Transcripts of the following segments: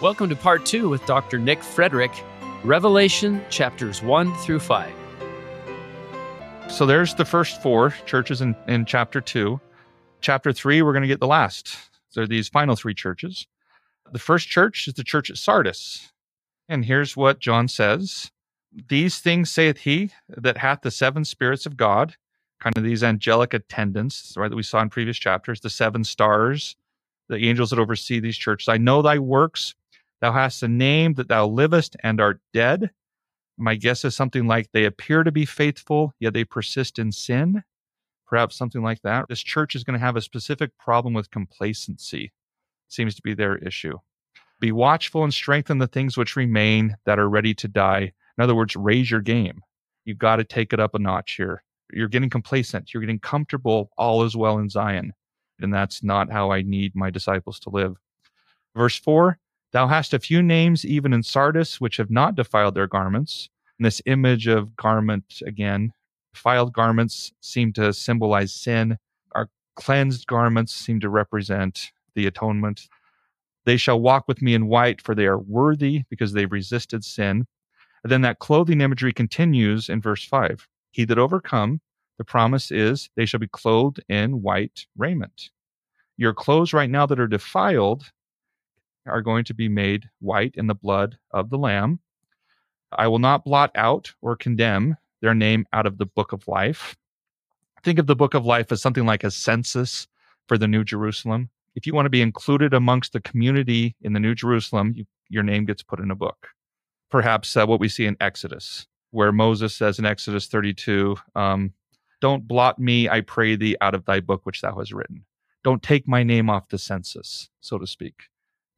Welcome to part two with Dr. Nick Frederick, Revelation chapters 1 through 5. So there's the first four churches in, in chapter two. Chapter three, we're going to get the last. So are these final three churches. The first church is the church at Sardis. And here's what John says These things saith he that hath the seven spirits of God, kind of these angelic attendants, right, that we saw in previous chapters, the seven stars, the angels that oversee these churches. I know thy works. Thou hast a name that thou livest and art dead. My guess is something like they appear to be faithful, yet they persist in sin. Perhaps something like that. This church is going to have a specific problem with complacency, seems to be their issue. Be watchful and strengthen the things which remain that are ready to die. In other words, raise your game. You've got to take it up a notch here. You're getting complacent. You're getting comfortable. All is well in Zion. And that's not how I need my disciples to live. Verse 4 Thou hast a few names even in Sardis which have not defiled their garments. And this image of garment again, defiled garments seem to symbolize sin. Our cleansed garments seem to represent the atonement. They shall walk with me in white, for they are worthy because they've resisted sin. And then that clothing imagery continues in verse 5. He that overcome, the promise is they shall be clothed in white raiment. Your clothes right now that are defiled are going to be made white in the blood of the Lamb. I will not blot out or condemn their name out of the book of life. Think of the book of life as something like a census for the New Jerusalem. If you want to be included amongst the community in the New Jerusalem, you, your name gets put in a book. Perhaps uh, what we see in Exodus, where Moses says in Exodus 32, um, Don't blot me, I pray thee, out of thy book which thou hast written. Don't take my name off the census, so to speak.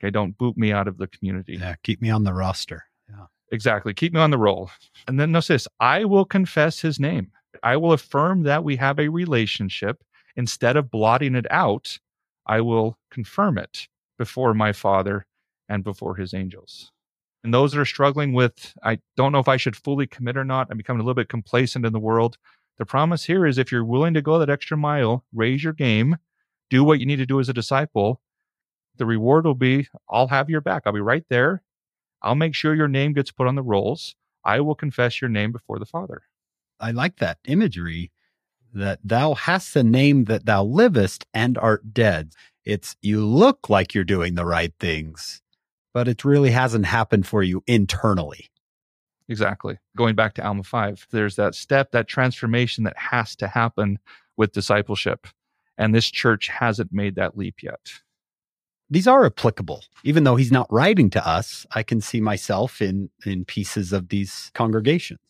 Okay, don't boot me out of the community. Yeah, keep me on the roster. Yeah. Exactly. Keep me on the roll. And then notice this I will confess his name. I will affirm that we have a relationship. Instead of blotting it out, I will confirm it before my Father and before his angels. And those that are struggling with, I don't know if I should fully commit or not, I'm becoming a little bit complacent in the world. The promise here is if you're willing to go that extra mile, raise your game, do what you need to do as a disciple, the reward will be I'll have your back. I'll be right there. I'll make sure your name gets put on the rolls. I will confess your name before the Father. I like that imagery that thou hast a name that thou livest and art dead. It's you look like you're doing the right things, but it really hasn't happened for you internally. Exactly. Going back to Alma 5, there's that step, that transformation that has to happen with discipleship. And this church hasn't made that leap yet these are applicable. Even though he's not writing to us, I can see myself in in pieces of these congregations.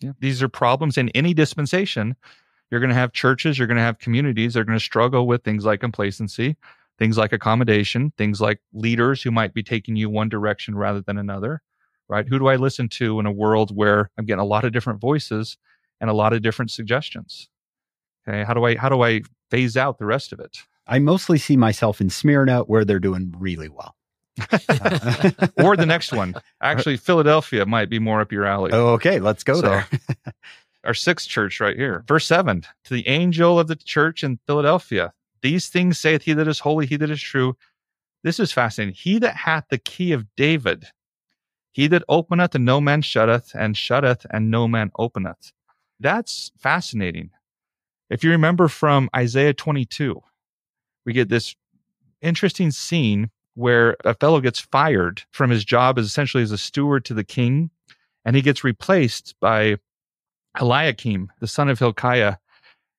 Yeah. These are problems in any dispensation. You're going to have churches, you're going to have communities that are going to struggle with things like complacency, things like accommodation, things like leaders who might be taking you one direction rather than another, right? Who do I listen to in a world where I'm getting a lot of different voices and a lot of different suggestions? Okay, how do I how do I phase out the rest of it? I mostly see myself in Smyrna where they're doing really well. or the next one. Actually, Philadelphia might be more up your alley. Oh, okay. Let's go so, there. our sixth church right here. Verse 7 To the angel of the church in Philadelphia, these things saith he that is holy, he that is true. This is fascinating. He that hath the key of David, he that openeth and no man shutteth, and shutteth and no man openeth. That's fascinating. If you remember from Isaiah 22, we get this interesting scene where a fellow gets fired from his job as essentially as a steward to the king, and he gets replaced by Eliakim, the son of Hilkiah.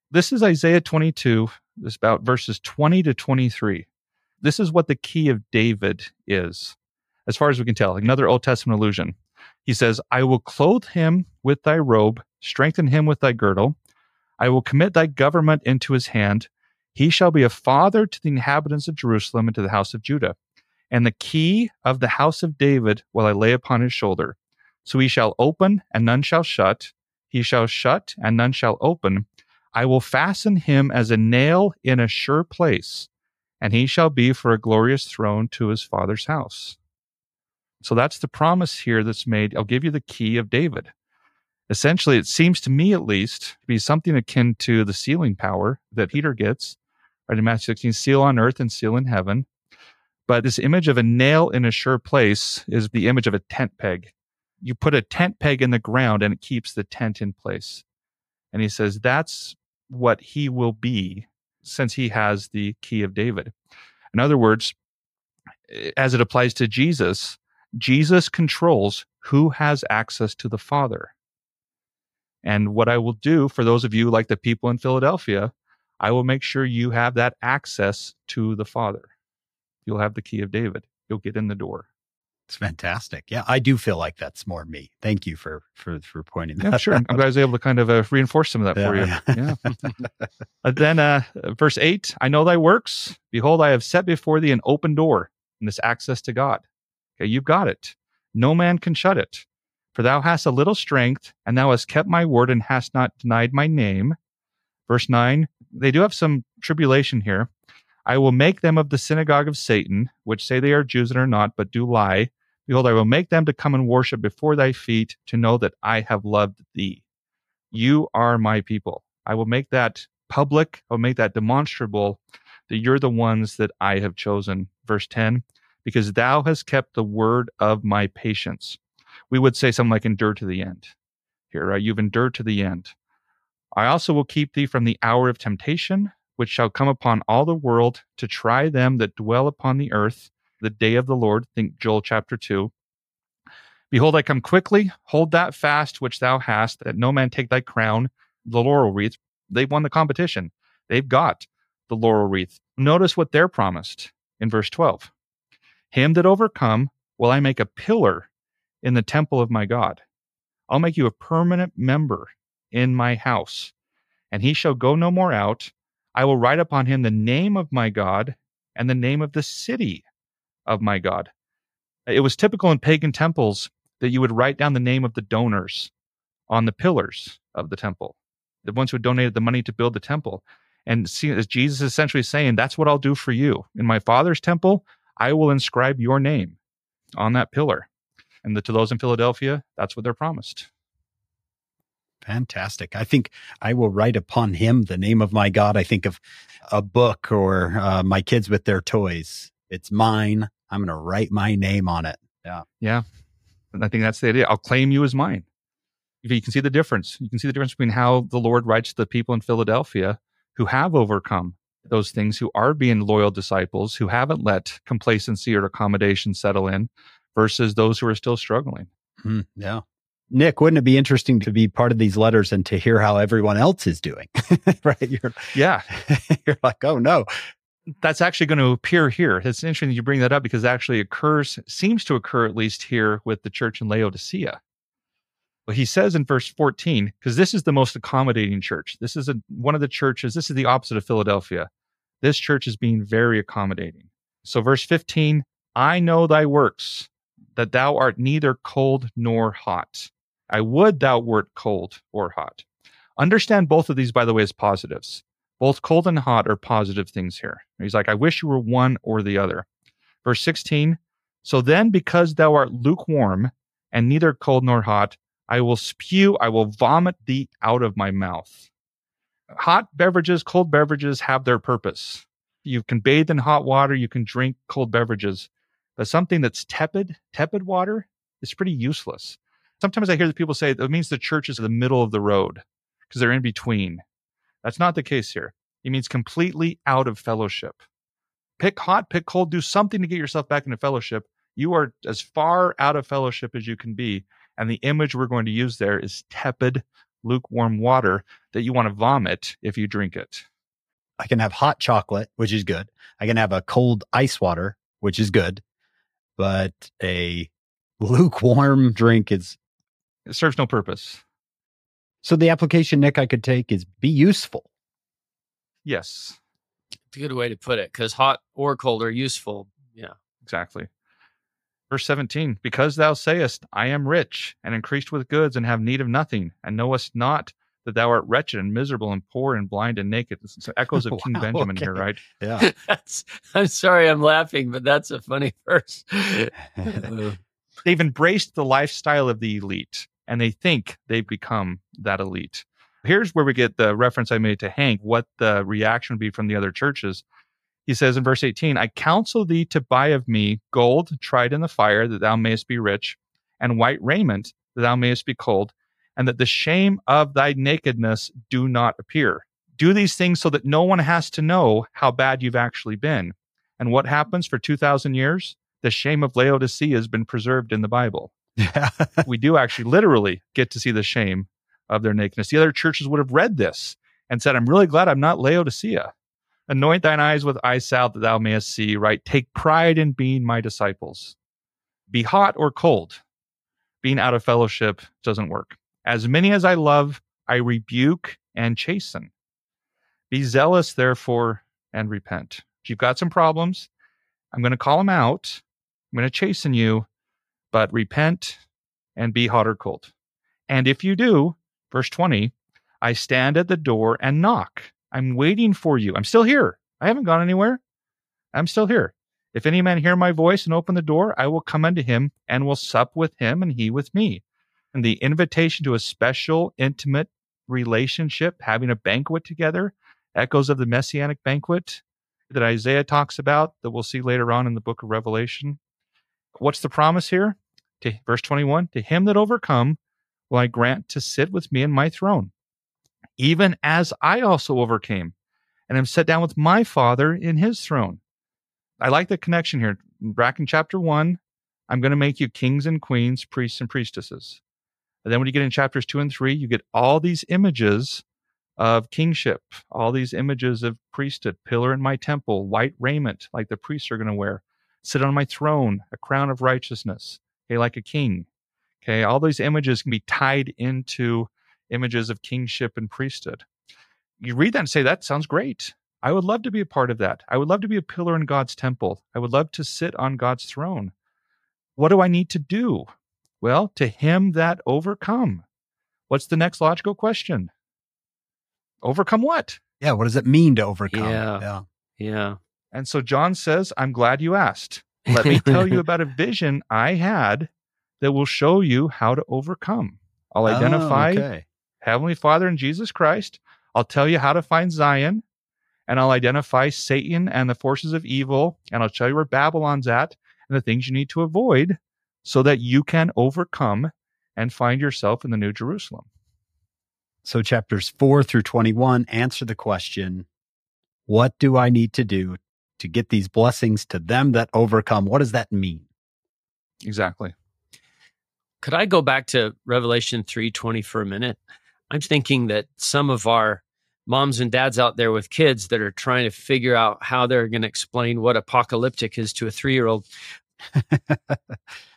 This is Isaiah 22, this about verses 20 to 23. This is what the key of David is, as far as we can tell. Another Old Testament allusion. He says, I will clothe him with thy robe, strengthen him with thy girdle. I will commit thy government into his hand. He shall be a father to the inhabitants of Jerusalem and to the house of Judah. And the key of the house of David will I lay upon his shoulder. So he shall open, and none shall shut. He shall shut, and none shall open. I will fasten him as a nail in a sure place, and he shall be for a glorious throne to his father's house. So that's the promise here that's made. I'll give you the key of David essentially, it seems to me at least to be something akin to the sealing power that Peter gets right in Matthew 16, seal on earth and seal in heaven. But this image of a nail in a sure place is the image of a tent peg. You put a tent peg in the ground and it keeps the tent in place. And he says that's what he will be since he has the key of David. In other words, eh, as it applies to Jesus, Jesus controls who has access to the Father. And what I will do for those of you like the people in Philadelphia, I will make sure you have that access to the Father. You'll have the key of David. You'll get in the door. It's fantastic. Yeah, I do feel like that's more me. Thank you for for for pointing that. Yeah, sure. I'm glad I was able to kind of uh, reinforce some of that Yeah. for you. Yeah. Uh, then uh, verse 8 I know thy works. Behold, I have set before thee an open door and this access to God. Okay, you've got it. No man can shut it. For thou hast a little strength, and thou hast kept my word and hast not denied my name. Verse 9 They do have some tribulation here. I will make them of the synagogue of Satan, which say they are Jews and are not, but do lie. Behold, I will make them to come and worship before thy feet to know that I have loved thee. You are my people. I will make that public. I will make that demonstrable that you're the ones that I have chosen. Verse 10 Because thou hast kept the word of my patience. We would say something like endure to the end here, right? You've endured to the end. I also will keep thee from the hour of temptation, which shall come upon all the world to try them that dwell upon the earth, the day of the Lord. Think Joel chapter 2. Behold, I come quickly. Hold that fast which thou hast, that no man take thy crown, the laurel wreath. They've won the competition. They've got the laurel wreath. Notice what they're promised in verse 12. Him that overcome will I make a pillar in the temple of my God. I'll make you a permanent member in my house, and he shall go no more out. I will write upon him the name of my God and the name of the city of my God. It was typical in pagan temples that you would write down the name of the donors on the pillars of the temple, the ones who donated the money to build the temple. And see, as Jesus is essentially saying, that's what I'll do for you. In my Father's temple, I will inscribe your name on that pillar. And the, to those in Philadelphia, that's what they're promised. Fantastic. I think I will write upon him the name of my God. I think of a book or uh, my kids with their toys. It's mine. I'm going to write my name on it. Yeah. And I think that's the idea. I'll claim you as mine. You can see the difference. You can see the difference between how the Lord writes to the people in Philadelphia who have overcome those things, who are being loyal disciples, who haven't let complacency or accommodation settle in, versus those who are still struggling. Hmm, yeah. Nick, wouldn't it be interesting to be part of these letters and to hear how everyone else is doing? right? You're, Yeah. you're like, oh no. That's actually going to appear here. It's interesting you bring that up because it actually occurs, seems to occur at least here with the church in Laodicea. But he says in verse 14, because this is the most accommodating church. This is a, one of the churches, this is the opposite of Philadelphia. This church is being very accommodating. So, verse 15, I know thy works, that thou art neither cold nor hot. I would thou wert cold or hot. Understand both of these, by the way, as positives. Both cold and hot are positive things here. He's like, I wish you were one or the other. Verse 16, so then, because thou art lukewarm and neither cold nor hot, I will spew, I will vomit thee out of my mouth. Hot beverages, cold beverages have their purpose. You can bathe in hot water, you can drink cold beverages, but something that's tepid, tepid water is pretty useless. Sometimes I hear that people say it means the church is the middle of the road because they're in between. That's not the case here. It means completely out of fellowship. Pick hot, pick cold, do something to get yourself back into fellowship. You are as far out of fellowship as you can be. And the image we're going to use there is tepid, lukewarm water that you want to vomit if you drink it. I can have hot chocolate, which is good. I can have a cold ice water, which is good. But a lukewarm drink is It serves no purpose. so the application, Nick, I could take is be useful. Yes, It's a good way to put it because hot or cold are useful. Yeah. exactly. Verse 17, because thou sayest, I am rich and increased with goods and have need of nothing, and knowest not that thou art wretched and miserable and poor and blind and naked. It's echoes of King Wow, Benjamin here, right? Yeah. That's, I'm sorry I'm laughing, but that's a funny verse. Uh, They've embraced the lifestyle of the elite and they think they've become that elite. Here's where we get the reference I made to Hank, what the reaction would be from the other churches. He says in verse 18, I counsel thee to buy of me gold tried in the fire, that thou mayest be rich, and white raiment, that thou mayest be cold, and that the shame of thy nakedness do not appear. Do these things so that no one has to know how bad you've actually been. And what happens for 2,000 years? The shame of Laodicea has been preserved in the Bible. Yeah. we do actually literally get to see the shame of their nakedness. The other churches would have read this and said, I'm really glad I'm not Laodicea. Anoint thine eyes with eye salve that thou mayest see, right? Take pride in being my disciples. Be hot or cold. Being out of fellowship doesn't work. As many as I love, I rebuke and chasten. Be zealous, therefore, and repent. If you've got some problems, I'm going to call them out. I'm going to chasten you, but repent and be hot or cold. And if you do, verse 20, I stand at the door and knock. I'm waiting for you. I'm still here. I haven't gone anywhere. I'm still here. If any man hear my voice and open the door, I will come unto him and will sup with him and he with me. And the invitation to a special, intimate relationship, having a banquet together, echoes of the messianic banquet that Isaiah talks about that we'll see later on in the book of Revelation. What's the promise here? To verse 21, to him that overcome will I grant to sit with me in my throne, even as I also overcame and am set down with my Father in his throne. I like the connection here. Back in chapter one, I'm going to make you kings and queens, priests and priestesses. And then when you get in chapters two and three, you get all these images of kingship, all these images of priesthood, pillar in my temple, white raiment like the priests are going to wear, sit on my throne, a crown of righteousness, okay, like a king. Okay, all these images can be tied into images of kingship and priesthood. You read that and say, that sounds great. I would love to be a part of that. I would love to be a pillar in God's temple. I would love to sit on God's throne. What do I need to do? Well, to him that overcome. What's the next logical question? Overcome what? Yeah. What does it mean to overcome? Yeah. yeah. Yeah. And so John says, I'm glad you asked. Let me tell you about a vision I had that will show you how to overcome. I'll Oh, identify okay. Heavenly Father and Jesus Christ. I'll tell you how to find Zion, and I'll identify Satan and the forces of evil, and I'll tell you where Babylon's at and the things you need to avoid so that you can overcome and find yourself in the New Jerusalem. So chapters four through 21 answer the question What do I need to do to get these blessings to them that overcome? What does that mean? Exactly. Could I go back to Revelation 3:20 for a minute? I'm thinking that some of our moms and dads out there with kids that are trying to figure out how they're going to explain what apocalyptic is to a 3-year-old.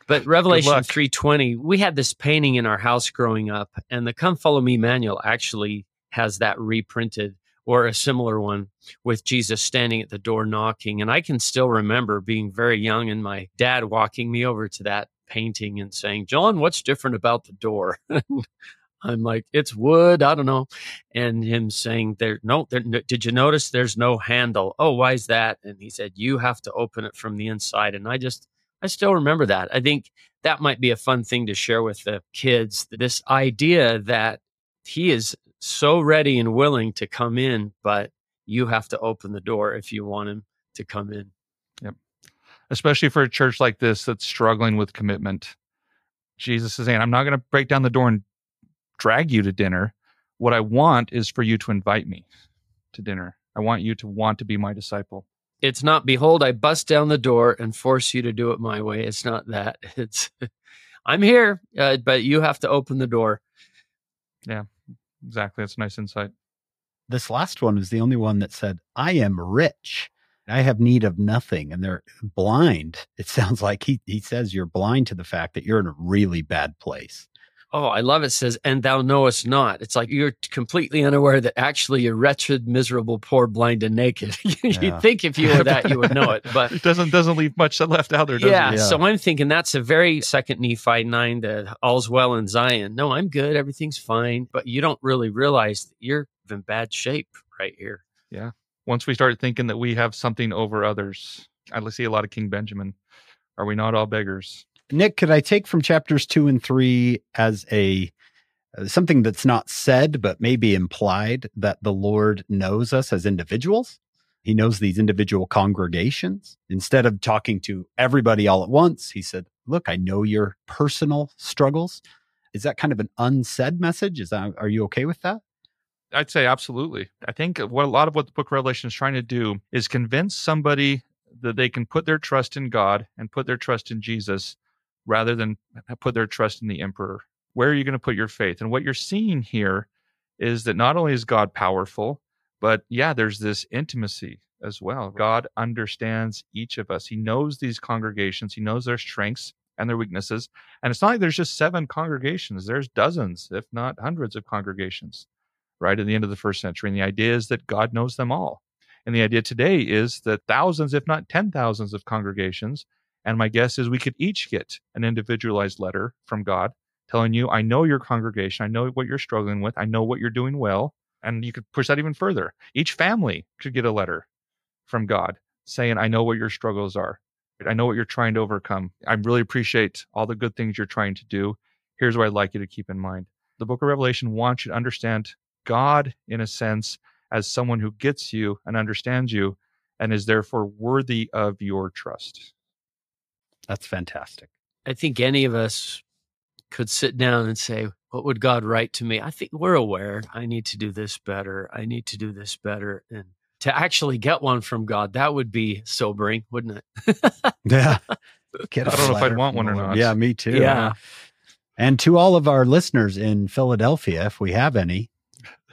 But Revelation 3:20, we had this painting in our house growing up and the Come Follow Me manual actually has that reprinted or a similar one with Jesus standing at the door knocking and I can still remember being very young and my dad walking me over to that painting and saying, "John, what's different about the door?" I'm like, "It's wood, I don't know." And him saying, "There no, there, no did you notice there's no handle?" "Oh, why is that?" And he said, "You have to open it from the inside." And I just I still remember that. I think that might be a fun thing to share with the kids. This idea that he is so ready and willing to come in, but you have to open the door if you want him to come in. Yep. Especially for a church like this that's struggling with commitment. Jesus is saying, I'm not going to break down the door and drag you to dinner. What I want is for you to invite me to dinner. I want you to want to be my disciple. It's not, behold, I bust down the door and force you to do it my way. It's not that. It's, I'm here, uh, but you have to open the door. Exactly. That's a nice insight. This last one was the only one that said, I am rich. I have need of nothing. And they're blind. It sounds like he, he says you're blind to the fact that you're in a really bad place. Oh, I love it. Says, and thou knowest not. It's like you're completely unaware that actually you're wretched, miserable, poor, blind, and naked. You'd think if you were that, you would know it. But It doesn't doesn't leave much left out there, does yeah, it? Yeah. so I'm thinking that's a very second Nephi 9 that all's well in Zion. No, I'm good. Everything's fine. But you don't really realize that you're in bad shape right here. Yeah. Once we start thinking that we have something over others, I see a lot of King Benjamin. Are we not all beggars? Nick, could I take from chapters two and three as a uh, something that's not said, but maybe implied that the Lord knows us as individuals? He knows these individual congregations. Instead of talking to everybody all at once, he said, Look, I know your personal struggles. Is that kind of an unsaid message? Is that, are you okay with that? I'd say absolutely. I think what a lot of what the book of Revelation is trying to do is convince somebody that they can put their trust in God and put their trust in Jesus rather than put their trust in the emperor. Where are you going to put your faith? And what you're seeing here is that not only is God powerful, but yeah, there's this intimacy as well. God understands each of us. He knows these congregations, He knows their strengths and their weaknesses. And it's not like there's just seven congregations, there's dozens, if not hundreds of congregations, right at the end of the first century. And the idea is that God knows them all. And the idea today is that thousands, if not ten thousands, of congregations. And my guess is we could each get an individualized letter from God telling you, I know your congregation, I know what you're struggling with, I know what you're doing well. And you could push that even further. Each family could get a letter from God saying, I know what your struggles are. I know what you're trying to overcome. I really appreciate all the good things you're trying to do. Here's what I'd like you to keep in mind. The book of Revelation wants you to understand God, in a sense, as someone who gets you and understands you and is therefore worthy of your trust. That's fantastic. I think any of us could sit down and say, What would God write to me? I think we're aware I need to do this better. I need to do this better. And to actually get one from God, that would be sobering, wouldn't it? yeah. Get I don't know if I'd want one or not. Yeah, me too. Yeah. And to all of our listeners in Philadelphia, if we have any,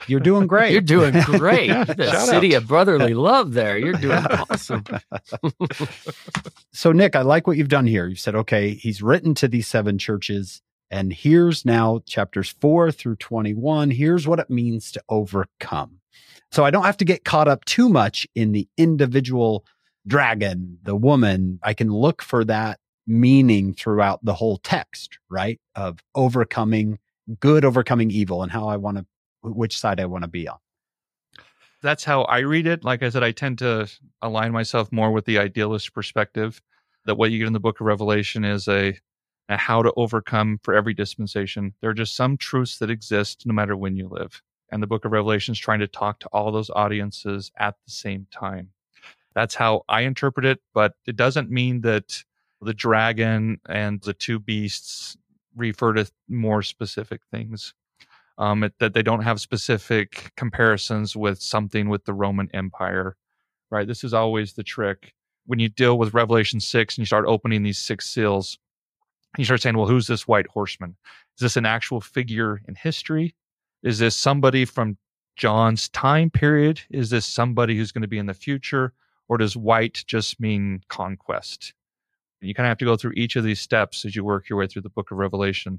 you're doing great. You're doing great. the city out. of brotherly love there. You're doing awesome. so, Nick, I like what you've done here. You've said, okay, he's written to these seven churches. And here's now chapters four through 21. Here's what it means to overcome. So I don't have to get caught up too much in the individual dragon, the woman. I can look for that meaning throughout the whole text, right? Of overcoming good, overcoming evil, and how I want to, which side I want to be on. That's how I read it. Like I said, I tend to align myself more with the idealist perspective that what you get in the book of Revelation is a how to overcome for every dispensation. There are just some truths that exist no matter when you live. And the book of Revelation is trying to talk to all those audiences at the same time. That's how I interpret it, but it doesn't mean that the dragon and the two beasts refer to more specific things. Um, it, that they don't have specific comparisons with something with the Roman Empire, right? This is always the trick when you deal with Revelation 6 and you start opening these six seals you start saying, well, who's this white horseman? Is this an actual figure in history? Is this somebody from John's time period? Is this somebody who's going to be in the future? Or does white just mean conquest? You kind of have to go through each of these steps as you work your way through the book of Revelation.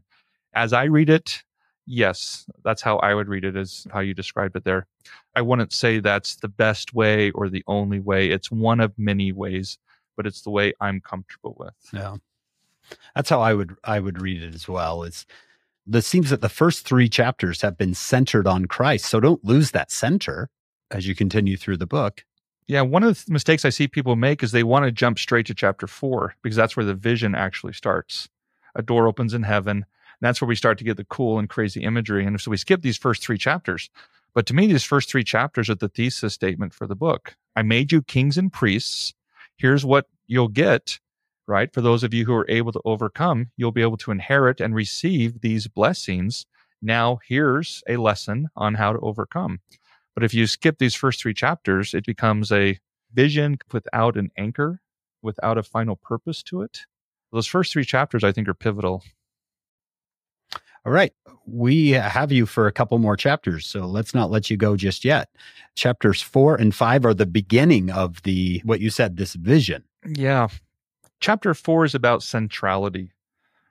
As I read it, yes, that's how I would read it, is how you described it there. I wouldn't say that's the best way or the only way. It's one of many ways, but it's the way I'm comfortable with. Yeah. That's how I would I would read it as well. Is it seems that the first three chapters have been centered on Christ. So don't lose that center as you continue through the book. Yeah, one of the mistakes I see people make is they want to jump straight to chapter four because that's where the vision actually starts. A door opens in heaven. And that's where we start to get the cool and crazy imagery. And so we skip these first three chapters. But to me, these first three chapters are the thesis statement for the book. I made you kings and priests. Here's what you'll get right? For those of you who are able to overcome, you'll be able to inherit and receive these blessings. Now, here's a lesson on how to overcome. But if you skip these first three chapters, it becomes a vision without an anchor, without a final purpose to it. Those first three chapters, I think, are pivotal. All right. We have you for a couple more chapters, so let's not let you go just yet. Chapters four and five are the beginning of the, what you said, this vision. Yeah chapter four is about centrality.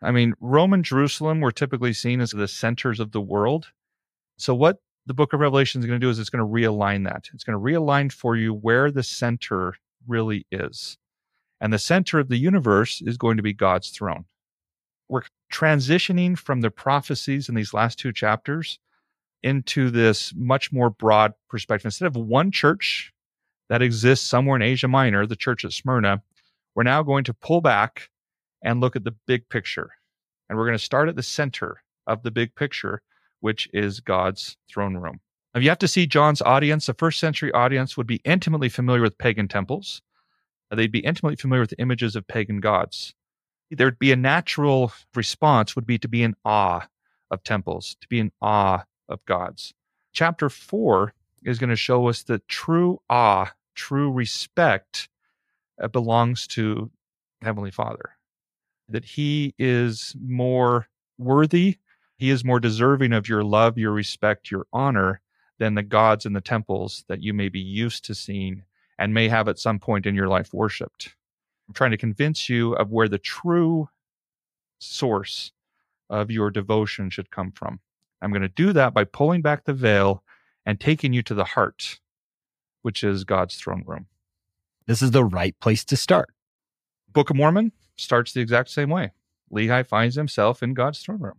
I mean, Rome and Jerusalem were typically seen as the centers of the world. So, what the book of Revelation is going to do is it's going to realign that. It's going to realign for you where the center really is. And the center of the universe is going to be God's throne. We're transitioning from the prophecies in these last two chapters into this much more broad perspective. Instead of one church that exists somewhere in Asia Minor, the church at Smyrna, we're now going to pull back and look at the big picture. And we're going to start at the center of the big picture, which is God's throne room. Now, you have to see John's audience. The first century audience would be intimately familiar with pagan temples. They'd be intimately familiar with the images of pagan gods. There'd be a natural response would be to be in awe of temples, to be in awe of gods. Chapter four is going to show us that true awe, true respect uh, belongs to Heavenly Father, that He is more worthy, He is more deserving of your love, your respect, your honor than the gods and the temples that you may be used to seeing and may have at some point in your life worshiped. I'm trying to convince you of where the true source of your devotion should come from. I'm going to do that by pulling back the veil and taking you to the heart, which is God's throne room. This is the right place to start. Book of Mormon starts the exact same way. Lehi finds himself in God's throne room.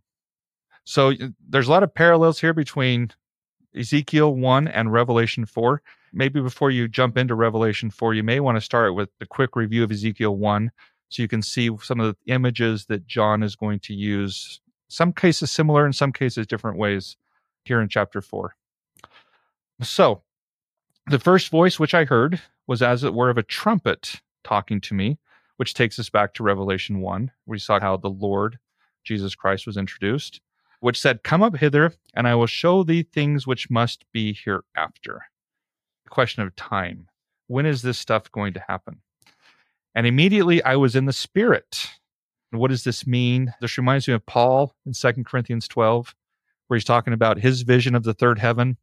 So there's a lot of parallels here between Ezekiel 1 and Revelation 4. Maybe before you jump into Revelation 4, you may want to start with a quick review of Ezekiel 1 so you can see some of the images that John is going to use, some cases similar, in some cases different ways here in chapter 4. So, the first voice which I heard was as it were of a trumpet talking to me, which takes us back to Revelation 1. We saw how the Lord Jesus Christ was introduced, which said, Come up hither, and I will show thee things which must be hereafter. Question of time. When is this stuff going to happen? And immediately I was in the Spirit. What does this mean? This reminds me of Paul in Second Corinthians 12, where he's talking about his vision of the third heaven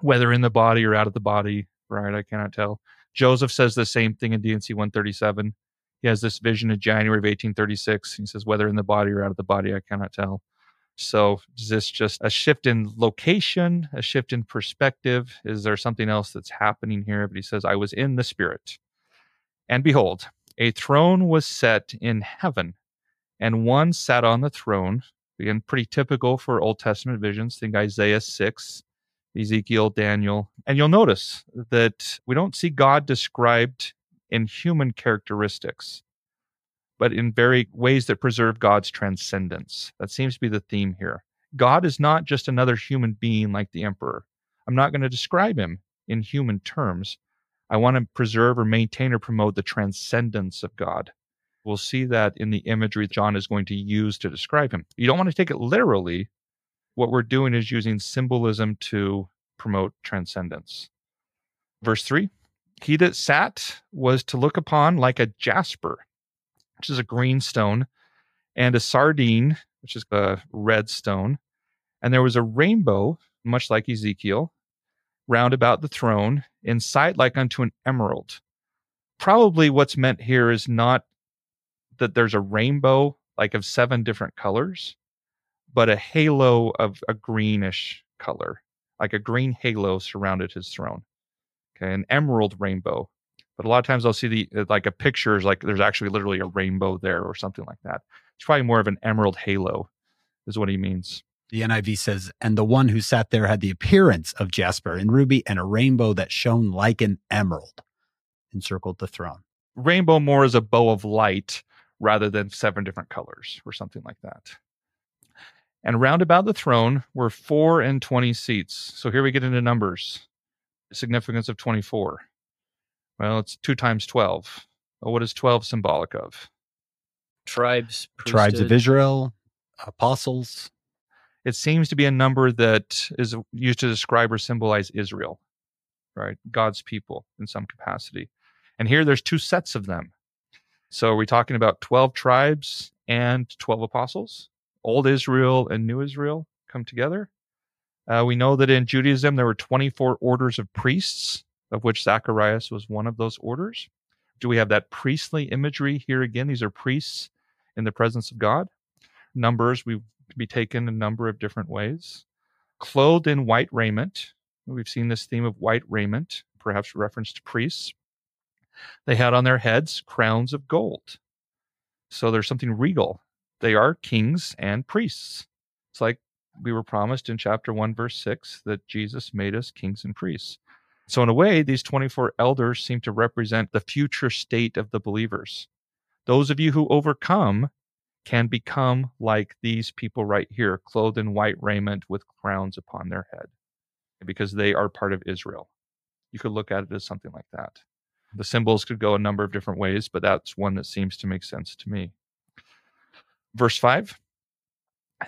whether in the body or out of the body, right? I cannot tell. Joseph says the same thing in D&C 137. He has this vision in January of 1836. He says, whether in the body or out of the body, I cannot tell. So is this just a shift in location, a shift in perspective? Is there something else that's happening here? But he says, I was in the spirit. And behold, a throne was set in heaven, and one sat on the throne. Again, pretty typical for Old Testament visions. Think Isaiah 6, Ezekiel, Daniel. And you'll notice that we don't see God described in human characteristics, but in very ways that preserve God's transcendence. That seems to be the theme here. God is not just another human being like the emperor. I'm not going to describe him in human terms. I want to preserve or maintain or promote the transcendence of God. We'll see that in the imagery John is going to use to describe him. You don't want to take it literally, what we're doing is using symbolism to promote transcendence. Verse 3 He that sat was to look upon like a jasper, which is a green stone, and a sardine, which is a red stone. And there was a rainbow, much like Ezekiel, round about the throne, in sight like unto an emerald. Probably what's meant here is not that there's a rainbow like of seven different colors, but a halo of a greenish color, like a green halo surrounded his throne. Okay, an emerald rainbow. But a lot of times I'll see the uh, like a picture is like there's actually literally a rainbow there or something like that. It's probably more of an emerald halo, is what he means. The NIV says, and the one who sat there had the appearance of jasper and ruby and a rainbow that shone like an emerald encircled the throne. Rainbow more is a bow of light rather than seven different colors or something like that. And round about the throne were four and twenty seats. So here we get into numbers. Significance of 24. Well, it's two times 12. Well, what is 12 symbolic of? Tribes, tribes of Israel, apostles. It seems to be a number that is used to describe or symbolize Israel, right? God's people in some capacity. And here there's two sets of them. So are we talking about 12 tribes and 12 apostles? Old Israel and New Israel come together. Uh, we know that in Judaism there were 24 orders of priests, of which Zacharias was one of those orders. Do we have that priestly imagery here again? These are priests in the presence of God. Numbers we can be taken a number of different ways. Clothed in white raiment. We've seen this theme of white raiment, perhaps reference to priests. They had on their heads crowns of gold. So there's something regal they are kings and priests. It's like we were promised in chapter 1, verse 6, that Jesus made us kings and priests. So, in a way, these 24 elders seem to represent the future state of the believers. Those of you who overcome can become like these people right here, clothed in white raiment with crowns upon their head. because they are part of Israel. You could look at it as something like that. The symbols could go a number of different ways, but that's one that seems to make sense to me. Verse 5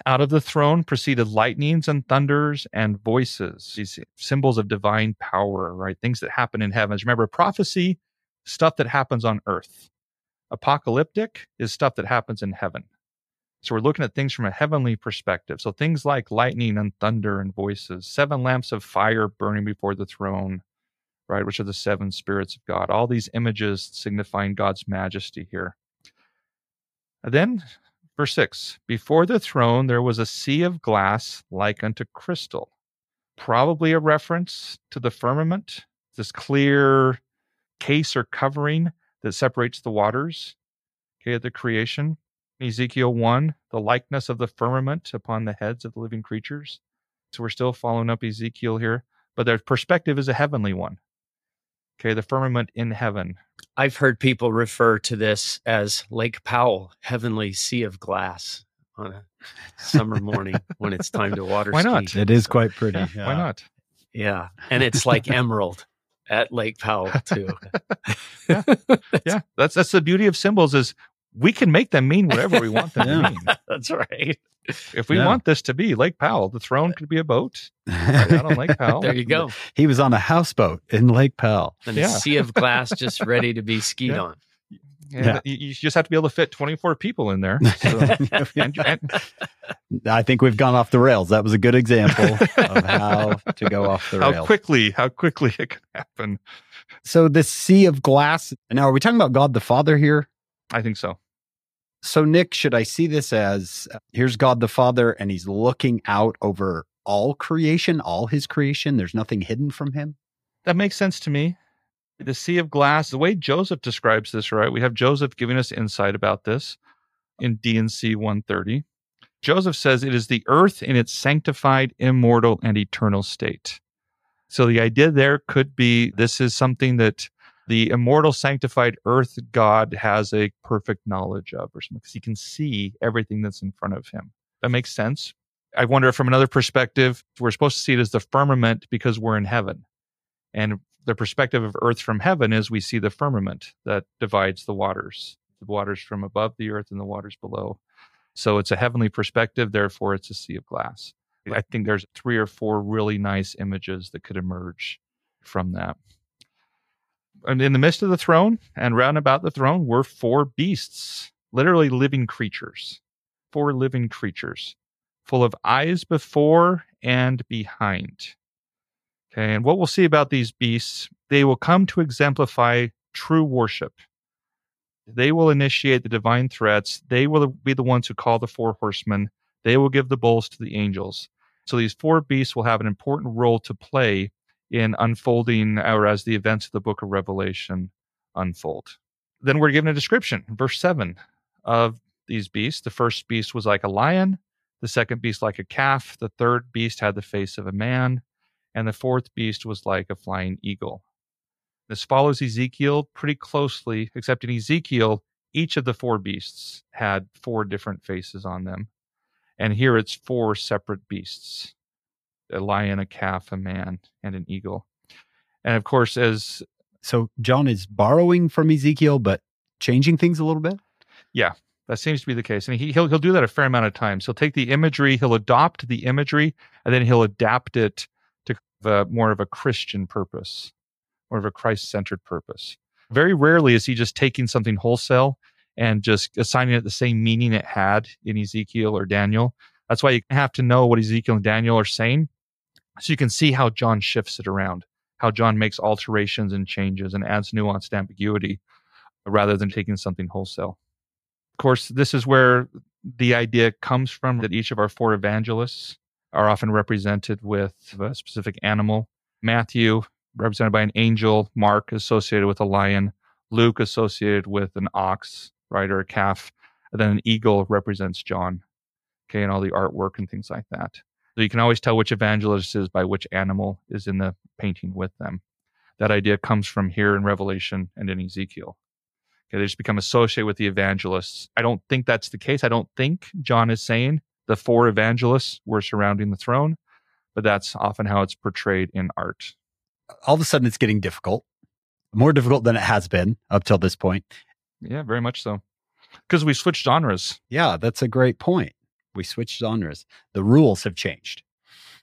Out of the throne proceeded lightnings and thunders and voices, these symbols of divine power, right? Things that happen in heavens. Remember, prophecy, stuff that happens on earth. Apocalyptic is stuff that happens in heaven. So we're looking at things from a heavenly perspective. So things like lightning and thunder and voices, seven lamps of fire burning before the throne, right, which are the seven spirits of God. All these images signifying God's majesty here. And then verse 6 Before the throne there was a sea of glass like unto crystal. Probably a reference to the firmament, this clear case or covering that separates the waters okay, at the creation. Ezekiel 1, the likeness of the firmament upon the heads of the living creatures. So we're still following up Ezekiel here, but their perspective is a heavenly one. Okay, the firmament in heaven. I've heard people refer to this as Lake Powell, heavenly sea of glass on a summer morning when it's time to water Why ski. not? It is quite pretty. Yeah, Why not? Yeah. And it's like emerald at Lake Powell too. Yeah. Yeah, that's that's the beauty of symbols is we can make them mean whatever we want them Yeah. to mean. That's right. If we Yeah. want this to be Lake Powell, the throne could be a boat right out on Lake Powell. There you go. He was on a houseboat in Lake Powell. And Yeah. a sea of glass just ready to be skied Yeah. on. Yeah. you, you just have to be able to fit 24 people in there. So, and, and I think we've gone off the rails. That was a good example of how to go off the how rails. How quickly, how quickly it can happen. So this sea of glass. Now, are we talking about God the Father here? I think so. So, Nick, should I see this as here's God the Father, and He's looking out over all creation, all His creation? There's nothing hidden from Him. That makes sense to me. The sea of glass, the way Joseph describes this, right? We have Joseph giving us insight about this in D&C 130. Joseph says it is the earth in its sanctified, immortal, and eternal state. So the idea there could be this is something that the immortal, sanctified earth God has a perfect knowledge of, or something, because he can see everything that's in front of him. That makes sense. I wonder if from another perspective, we're supposed to see it as the firmament because we're in heaven. And the perspective of earth from heaven is we see the firmament that divides the waters, the waters from above the earth and the waters below. So it's a heavenly perspective, therefore it's a sea of glass. I think there's three or four really nice images that could emerge from that. And in the midst of the throne and round about the throne were four beasts, literally living creatures, four living creatures, full of eyes before and behind. Okay, and what we'll see about these beasts, they will come to exemplify true worship. They will initiate the divine threats. They will be the ones who call the four horsemen. They will give the bowls to the angels. So these four beasts will have an important role to play in unfolding or as the events of the book of Revelation unfold. Then we're given a description, verse 7 of these beasts. The first beast was like a lion, the second beast like a calf, the third beast had the face of a man, and the fourth beast was like a flying eagle. This follows Ezekiel pretty closely, except in Ezekiel, each of the four beasts had four different faces on them. And here it's four separate beasts a lion, a calf, a man, and an eagle. And of course, as So, John is borrowing from Ezekiel, but changing things a little bit. Yeah, that seems to be the case, and he, he'll he'll do that a fair amount of times. He'll take the imagery, he'll adopt the imagery, and then he'll adapt it to the, more of a Christian purpose, more of a Christ-centered purpose. Very rarely is he just taking something wholesale and just assigning it the same meaning it had in Ezekiel or Daniel. That's why you have to know what Ezekiel and Daniel are saying, so you can see how John shifts it around, how John makes alterations and changes and adds nuanced ambiguity, rather than taking something wholesale. Of course, this is where the idea comes from that each of our four evangelists are often represented with a specific animal. Matthew, represented by an angel, Mark, associated with a lion, Luke, associated with an ox, right, or a calf, and then an eagle represents John, okay, and all the artwork and things like that. So you can always tell which evangelist is by which animal is in the painting with them. That idea comes from here in Revelation and in Ezekiel. Okay, they just become associated with the evangelists. I don't think that's the case. I don't think John is saying the four evangelists were surrounding the throne, but that's often how it's portrayed in art. All of a sudden, it's getting difficult, more difficult than it has been up till this point. Yeah, very much so. Because we switched genres. Yeah, that's a great point. We switched genres. The rules have changed.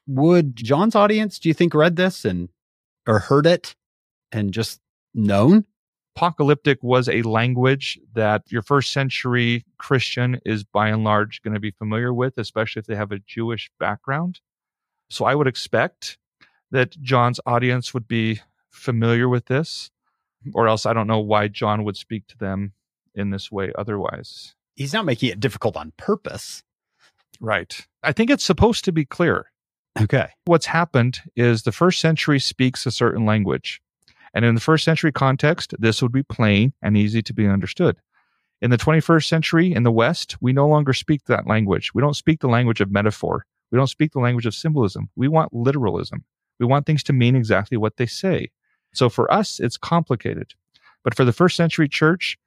Would John's audience, do you think, read this and or heard it and just known? Apocalyptic was a language that your first century Christian is by and large going to be familiar with, especially if they have a Jewish background. So I would expect that John's audience would be familiar with this, or else I don't know why John would speak to them in this way otherwise. He's not making it difficult on purpose. Right. I think it's supposed to be clear. Okay. What's happened is the first century speaks a certain language. And in the first century context, this would be plain and easy to be understood. In the 21st century, in the West, we no longer speak that language. We don't speak the language of metaphor. We don't speak the language of symbolism. We want literalism. We want things to mean exactly what they say. So for us, it's complicated. But for the first century church,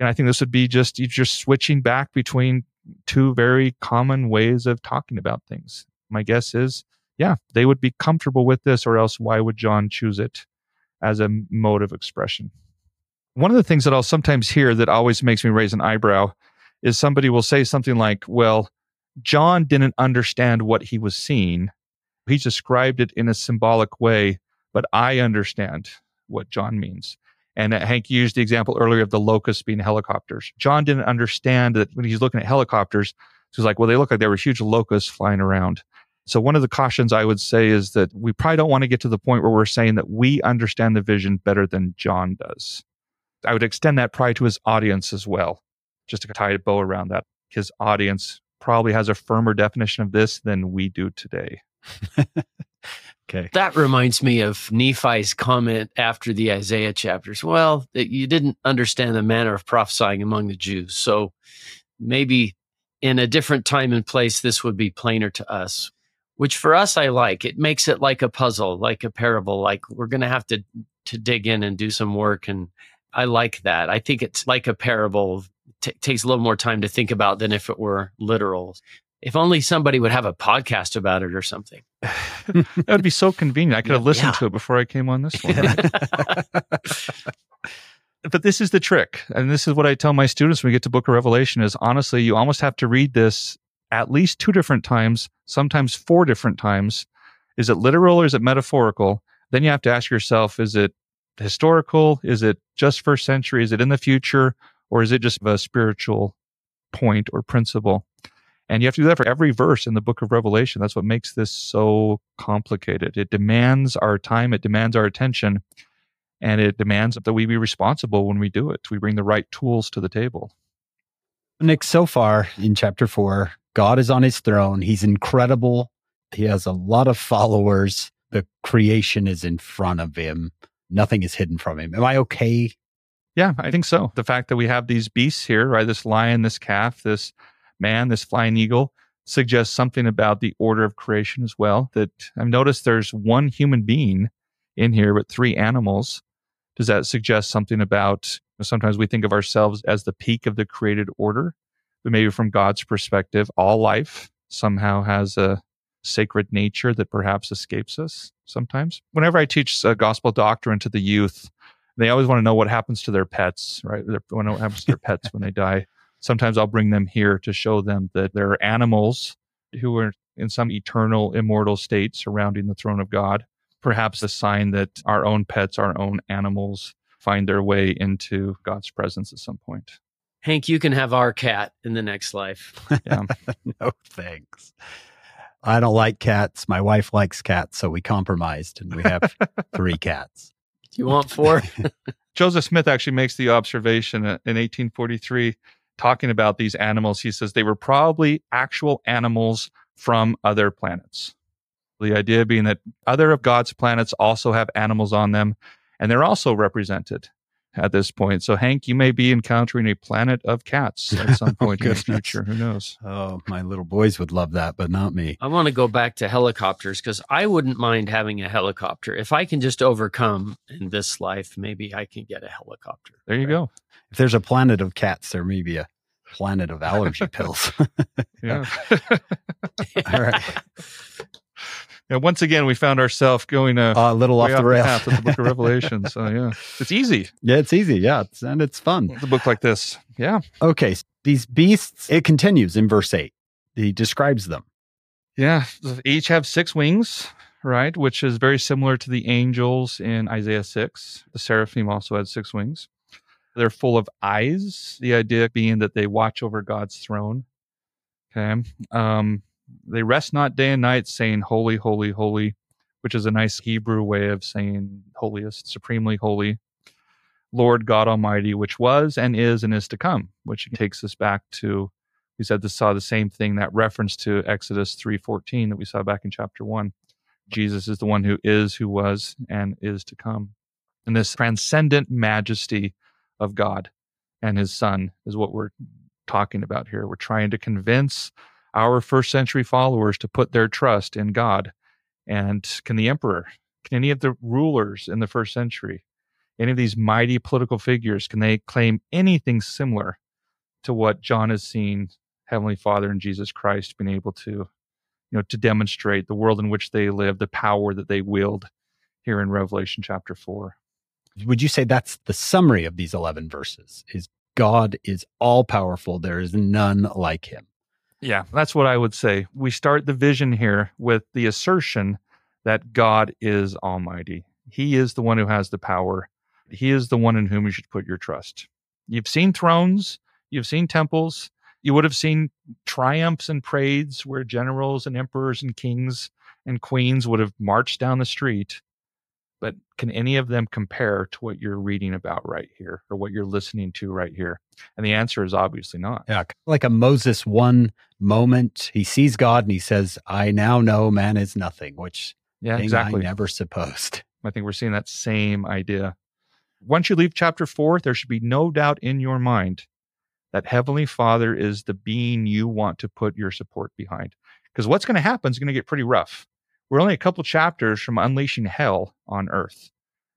and I think this would be just you're just switching back between two very common ways of talking about things. My guess is, yeah, they would be comfortable with this, or else why would John choose it as a mode of expression? One of the things that I'll sometimes hear that always makes me raise an eyebrow is somebody will say something like, well, John didn't understand what he was seeing. He described it in a symbolic way, but I understand what John means. And uh, Hank used the example earlier of the locusts being helicopters. John didn't understand that when he's looking at helicopters, he's like, well, they look like there were huge locusts flying around. So one of the cautions I would say is that we probably don't want to get to the point where we're saying that we understand the vision better than John does. I would extend that probably to his audience as well, just to tie a bow around that. His audience probably has a firmer definition of this than we do today. okay. That reminds me of Nephi's comment after the Isaiah chapters. Well, you didn't understand the manner of prophesying among the Jews. So maybe in a different time and place, this would be plainer to us, which for us, I like. It makes it like a puzzle, like a parable, like we're going to have to, to dig in and do some work. And I like that. I think it's like a parable. T- takes a little more time to think about than if it were literal. If only somebody would have a podcast about it or something. that would be so convenient. I could have listened Yeah. to it before I came on this one. but this is the trick. And this is what I tell my students when we get to Book of Revelation is honestly, you almost have to read this at least two different times, sometimes four different times. Is it literal or is it metaphorical? Then you have to ask yourself, is it historical? Is it just first century? Is it in the future? Or is it just a spiritual point or principle? And you have to do that for every verse in the book of Revelation. That's what makes this so complicated. It demands our time, it demands our attention, and it demands that we be responsible when we do it. We bring the right tools to the table. Nick, so far in chapter four, God is on his throne. He's incredible. He has a lot of followers. The creation is in front of him. Nothing is hidden from him. Am I okay? Yeah, I think so. The fact that we have these beasts here, right? This lion, this calf, this man, this flying eagle suggests something about the order of creation as well. That I've noticed there's one human being in here, but three animals. Does that suggest something about sometimes we think of ourselves as the peak of the created order, but maybe from God's perspective, all life somehow has a sacred nature that perhaps escapes us sometimes. Whenever I teach uh, gospel doctrine to the youth, they always want to know what happens to their pets, right? They want to know what happens to their pets when they die. Sometimes I'll bring them here to show them that there are animals who are in some eternal, immortal state surrounding the throne of God. Perhaps a sign that our own pets, our own animals, find their way into God's presence at some point. Hank, you can have our cat in the next life. Yeah. no, thanks. I don't like cats. My wife likes cats, so we compromised and we have three cats. Do you want four? Joseph Smith actually makes the observation uh, in 1843, talking about these animals. He says they were probably actual animals from other planets. The idea being that other of God's planets also have animals on them, and they're also represented at this point. So, Hank, you may be encountering a planet of cats at some Oh, point in the future. Who knows? Oh, my little boys would love that, but not me. I want to go back to helicopters because I wouldn't mind having a helicopter. If I can just overcome in this life, maybe I can get a helicopter. There you go. If there's a planet of cats, there may be a planet of allergy pills. Yeah. All right. Yeah, once again, we found ourselves going uh, a little off the rails. path of the book of Revelation. So yeah, it's easy. yeah, it's easy. Yeah, it's, and it's fun. It's a book like this. Yeah, Okay, s- these beasts. It continues in verse eight. He describes them. yeah. Each have six wings, right? Which is very similar to the angels in Isaiah six. The seraphim also had six wings. They're full of eyes. The idea being that they watch over God's throne. Okay. Um, they rest not day and night, saying, "Holy, holy, holy," which is a nice Hebrew way of saying holiest, supremely holy. Lord God Almighty, which was and is and is to come, which takes us back to we said this saw the same thing that reference to Exodus 3:14 that we saw back in chapter 1. Jesus is the one who is, who was, and is to come. And this transcendent majesty of God and his son is what we're talking about here. We're trying to convince our first century followers to put their trust in God. And can the emperor, can any of the rulers in the first century, any of these mighty political figures, can they claim anything similar to what John has seen Heavenly Father and Jesus Christ being able to, you know, to demonstrate the world in which they live, the power that they wield here in Revelation chapter four. Would you say that's the summary of these eleven verses? Is God is all powerful. There is none like him. Yeah, that's what I would say. We start the vision here with the assertion that God is almighty. He is the one who has the power. He is the one in whom you should put your trust. You've seen thrones, you've seen temples, you would have seen triumphs and parades where generals and emperors and kings and queens would have marched down the street. But can any of them compare to what you're reading about right here or what you're listening to right here? And the answer is obviously not. Yeah, like a Moses one moment, he sees God and he says, "I now know man is nothing," which Yeah, exactly. I never supposed. I think we're seeing that same idea. Once you leave chapter four, there should be no doubt in your mind that Heavenly Father is the being you want to put your support behind. Because what's going to happen is going to get pretty rough. We're only a couple chapters from unleashing hell on earth.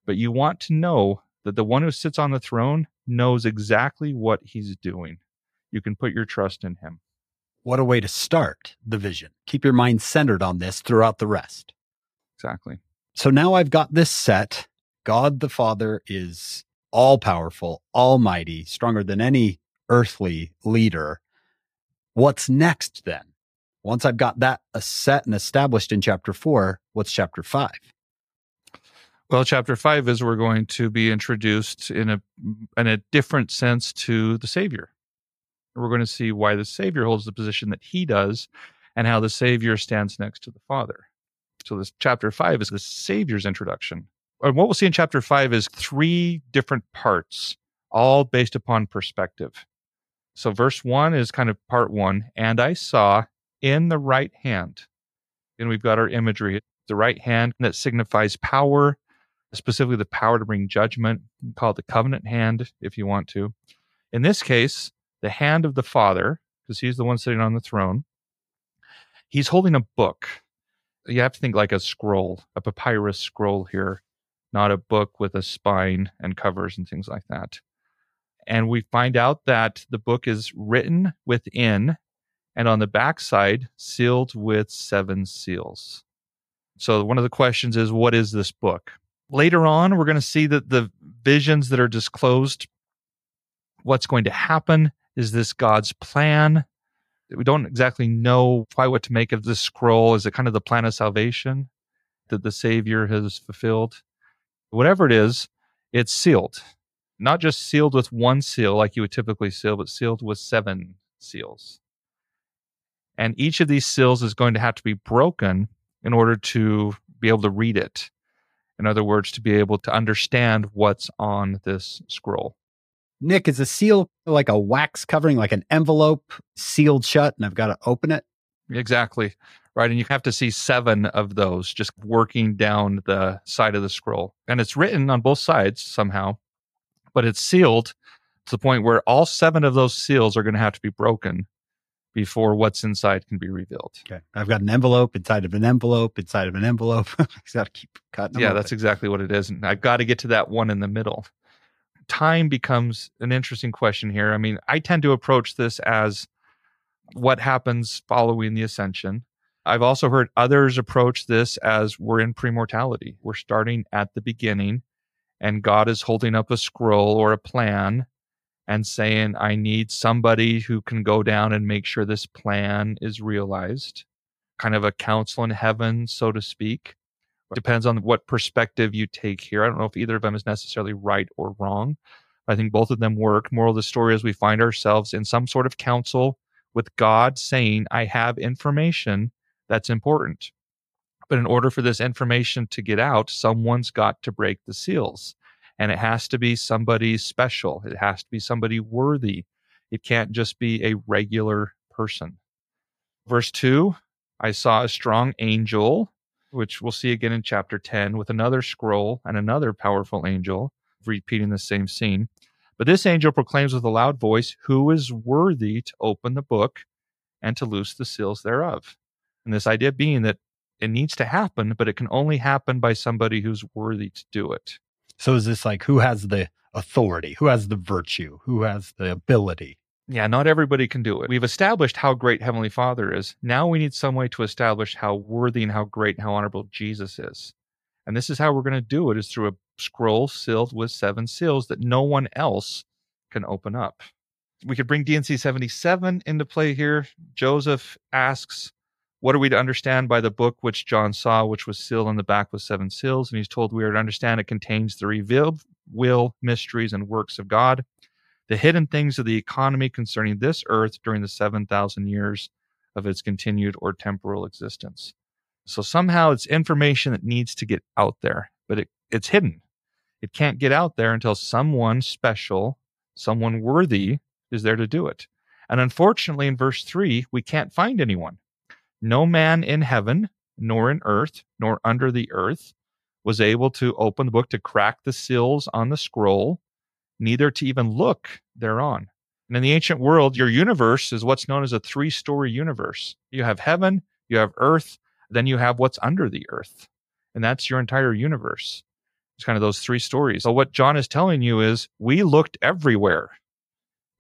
But you want to know that the one who sits on the throne knows exactly what he's doing. You can put your trust in him. What a way to start the vision. Keep your mind centered on this throughout the rest. Exactly. So now I've got this set. God the Father is all powerful, almighty, stronger than any earthly leader. What's next then? Once I've got that uh, set and established in chapter four, what's chapter five? Well, chapter five is we're going to be introduced in a in a different sense to the Savior. We're going to see why the Savior holds the position that he does, and how the Savior stands next to the Father. So this chapter five is the Savior's introduction. And what we'll see in chapter five is three different parts, all based upon perspective. So verse one is kind of part one, and I saw in the right hand, and we've got our imagery, the right hand that signifies power, specifically the power to bring judgment. You can call it the covenant hand if you want to. In this case, the hand of the Father, because he's the one sitting on the throne. He's holding a book. You have to think like a scroll, a papyrus scroll here, not a book with a spine and covers and things like that. And we find out that the book is written within and on the backside sealed with seven seals. So one of the questions is what is this book? Later on, we're going to see that the visions that are disclosed, what's going to happen, is this God's plan? We don't exactly know quite what to make of this scroll. Is it kind of the plan of salvation that the Savior has fulfilled? Whatever it is, it's sealed. Not just sealed with one seal like you would typically seal, but sealed with seven seals. And each of these seals is going to have to be broken in order to be able to read it. In other words, to be able to understand what's on this scroll. Nick, is a seal like a wax covering, like an envelope sealed shut, and I've got to open it? Exactly. Right. And you have to see seven of those just working down the side of the scroll. And it's written on both sides somehow, but it's sealed to the point where all seven of those seals are going to have to be broken before what's inside can be revealed. Okay. I've got an envelope inside of an envelope inside of an envelope. I've got to keep cutting. yeah, that's exactly what it is. And I've got to get to that one in the middle. Time becomes an interesting question here. I mean, I tend to approach this as what happens following the ascension. I've also heard others approach this as we're in premortality. We're starting at the beginning, and God is holding up a scroll or a plan and saying, I need somebody who can go down and make sure this plan is realized. Kind of a council in heaven, so to speak. Depends on what perspective you take here. I don't know if either of them is necessarily right or wrong. I think both of them work. Moral of the story is we find ourselves in some sort of council with God saying, I have information that's important. But in order for this information to get out, someone's got to break the seals. And it has to be somebody special, it has to be somebody worthy. It can't just be a regular person. Verse 2 I saw a strong angel, which we'll see again in chapter 10, with another scroll and another powerful angel, repeating the same scene. But this angel proclaims with a loud voice, Who is worthy to open the book and to loose the seals thereof? And this idea being that it needs to happen, but it can only happen by somebody who's worthy to do it. So is this like who has the authority? Who has the virtue? Who has the ability? Yeah, not everybody can do it. We've established how great Heavenly Father is. Now we need some way to establish how worthy and how great and how honorable Jesus is. And this is how we're going to do it is through a scroll sealed with seven seals that no one else can open up. We could bring D&C 77 into play here. Joseph asks, what are we to understand by the book which John saw, which was sealed on the back with seven seals? And he's told we are to understand it contains the revealed will, mysteries, and works of God, the hidden things of the economy concerning this earth during the 7,000 years of its continued or temporal existence. So somehow it's information that needs to get out there, but it, it's hidden. It can't get out there until someone special, someone worthy is there to do it. And unfortunately, in verse 3, we can't find anyone. No man in heaven, nor in earth, nor under the earth was able to open the book to crack the seals on the scroll, neither to even look thereon. And in the ancient world, your universe is what's known as a three story universe. You have heaven, you have earth, then you have what's under the earth. And that's your entire universe. It's kind of those three stories. So, what John is telling you is we looked everywhere.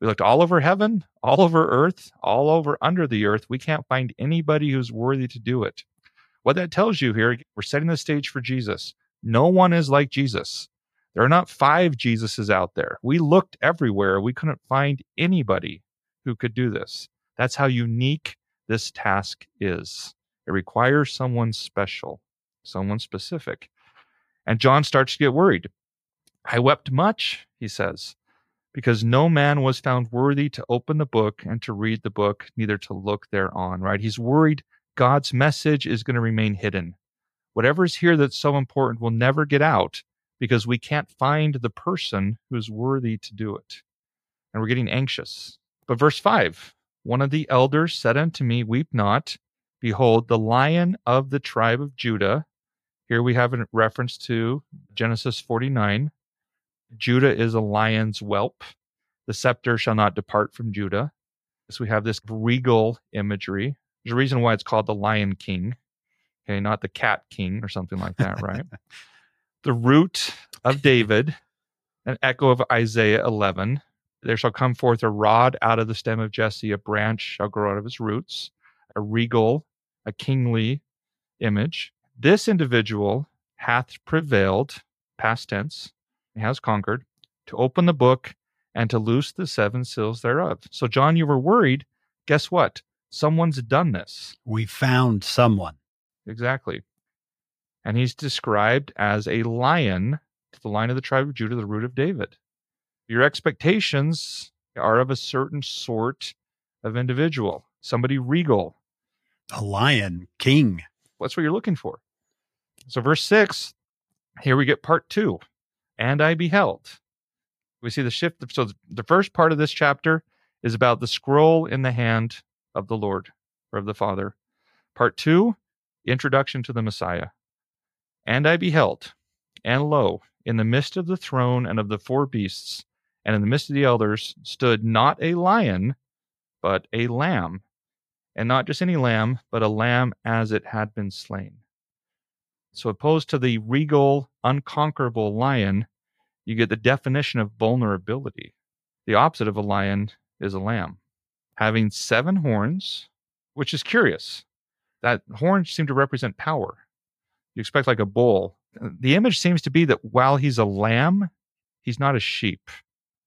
We looked all over heaven, all over earth, all over under the earth. We can't find anybody who's worthy to do it. What that tells you here, we're setting the stage for Jesus. No one is like Jesus. There are not five Jesuses out there. We looked everywhere. We couldn't find anybody who could do this. That's how unique this task is. It requires someone special, someone specific. And John starts to get worried. I wept much, he says, because no man was found worthy to open the book and to read the book, neither to look thereon, right? He's worried God's message is going to remain hidden. Whatever's here that's so important will never get out because we can't find the person who's worthy to do it. And we're getting anxious. But verse 5 one of the elders said unto me, Weep not. Behold, the lion of the tribe of Judah. Here we have a reference to Genesis 49 Judah is a lion's whelp. The scepter shall not depart from Judah. So we have this regal imagery. There's a reason why it's called the Lion King. Okay, not the Cat King or something like that, right? the root of David, an echo of Isaiah 11. There shall come forth a rod out of the stem of Jesse, a branch shall grow out of his roots, a regal, a kingly image. This individual hath prevailed, past tense, has conquered, to open the book and to loose the seven seals thereof. So, John, you were worried. Guess what? Someone's done this. We found someone. Exactly. And he's described as a lion to the line of the tribe of Judah, the root of David. Your expectations are of a certain sort of individual, somebody regal. A lion, king. That's what you're looking for. So, verse six, here we get part two and I beheld. We see the shift. So the first part of this chapter is about the scroll in the hand of the Lord or of the Father. Part two, introduction to the Messiah. And I beheld, and lo, in the midst of the throne and of the four beasts, and in the midst of the elders, stood not a lion, but a lamb. And not just any lamb, but a lamb as it had been slain. So, opposed to the regal, unconquerable lion, you get the definition of vulnerability. The opposite of a lion is a lamb, having seven horns, which is curious. that horns seem to represent power. You expect like a bull. Uh, the image seems to be that while he's a lamb, he's not a sheep,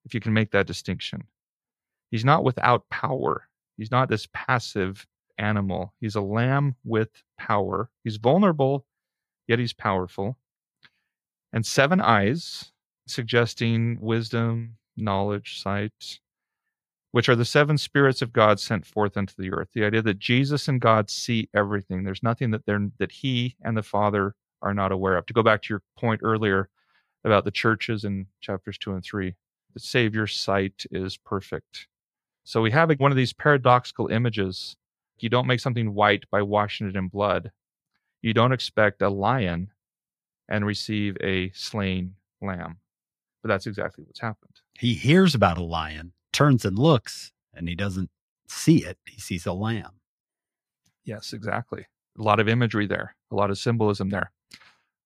if you can make that distinction. He's not without power. He's not this passive animal. He's a lamb with power. He's vulnerable, yet he's powerful. And seven eyes, suggesting wisdom, knowledge, sight, which are the seven spirits of God sent forth into the earth. The idea that Jesus and God see everything. There's nothing that they're that he and the Father are not aware of. To go back to your point earlier about the churches in chapters 2 and 3, the Savior's sight is perfect. So we have one of these paradoxical images. You don't make something white by washing it in blood. You don't expect a lion and receive a slain lamb. But that's exactly what's happened. He hears about a lion turns and looks and he doesn't see it. He sees a lamb. Yes, exactly. A lot of imagery there, a lot of symbolism there.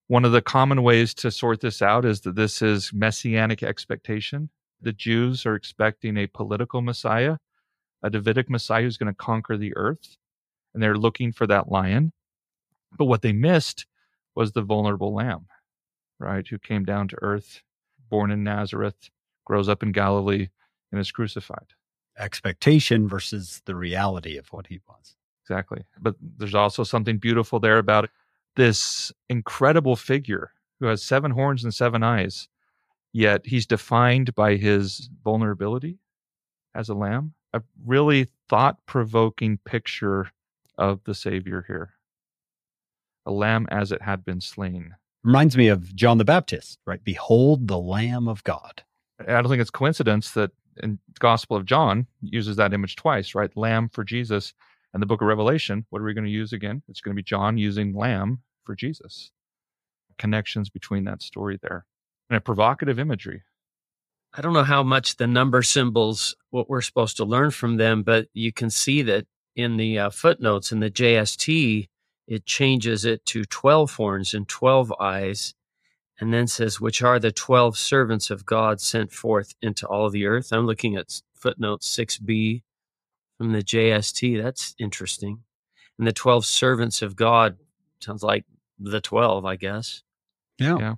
One of the common ways to sort this out is that this is messianic expectation. The Jews are expecting a political Messiah, a Davidic Messiah who's going to conquer the earth, and they're looking for that lion. But what they missed was the vulnerable lamb, right, who came down to earth, born in Nazareth, grows up in Galilee, and is crucified. Expectation versus the reality of what he was. Exactly. But there's also something beautiful there about this incredible figure who has seven horns and seven eyes, yet he's defined by his vulnerability as a lamb. A really thought provoking picture of the Savior here. A lamb as it had been slain. Reminds me of John the Baptist, right? Behold the Lamb of God. I don't think it's coincidence that in Gospel of John uses that image twice, right? Lamb for Jesus. And the book of Revelation, what are we going to use again? It's going to be John using lamb for Jesus. Connections between that story there. And a provocative imagery. I don't know how much the number symbols, what we're supposed to learn from them, but you can see that in the uh, footnotes in the JST, it changes it to 12 horns and 12 eyes and then says, which are the 12 servants of God sent forth into all the earth. I'm looking at footnote 6b from the JST. That's interesting. And the 12 servants of God sounds like the 12, I guess. Yeah. Yeah.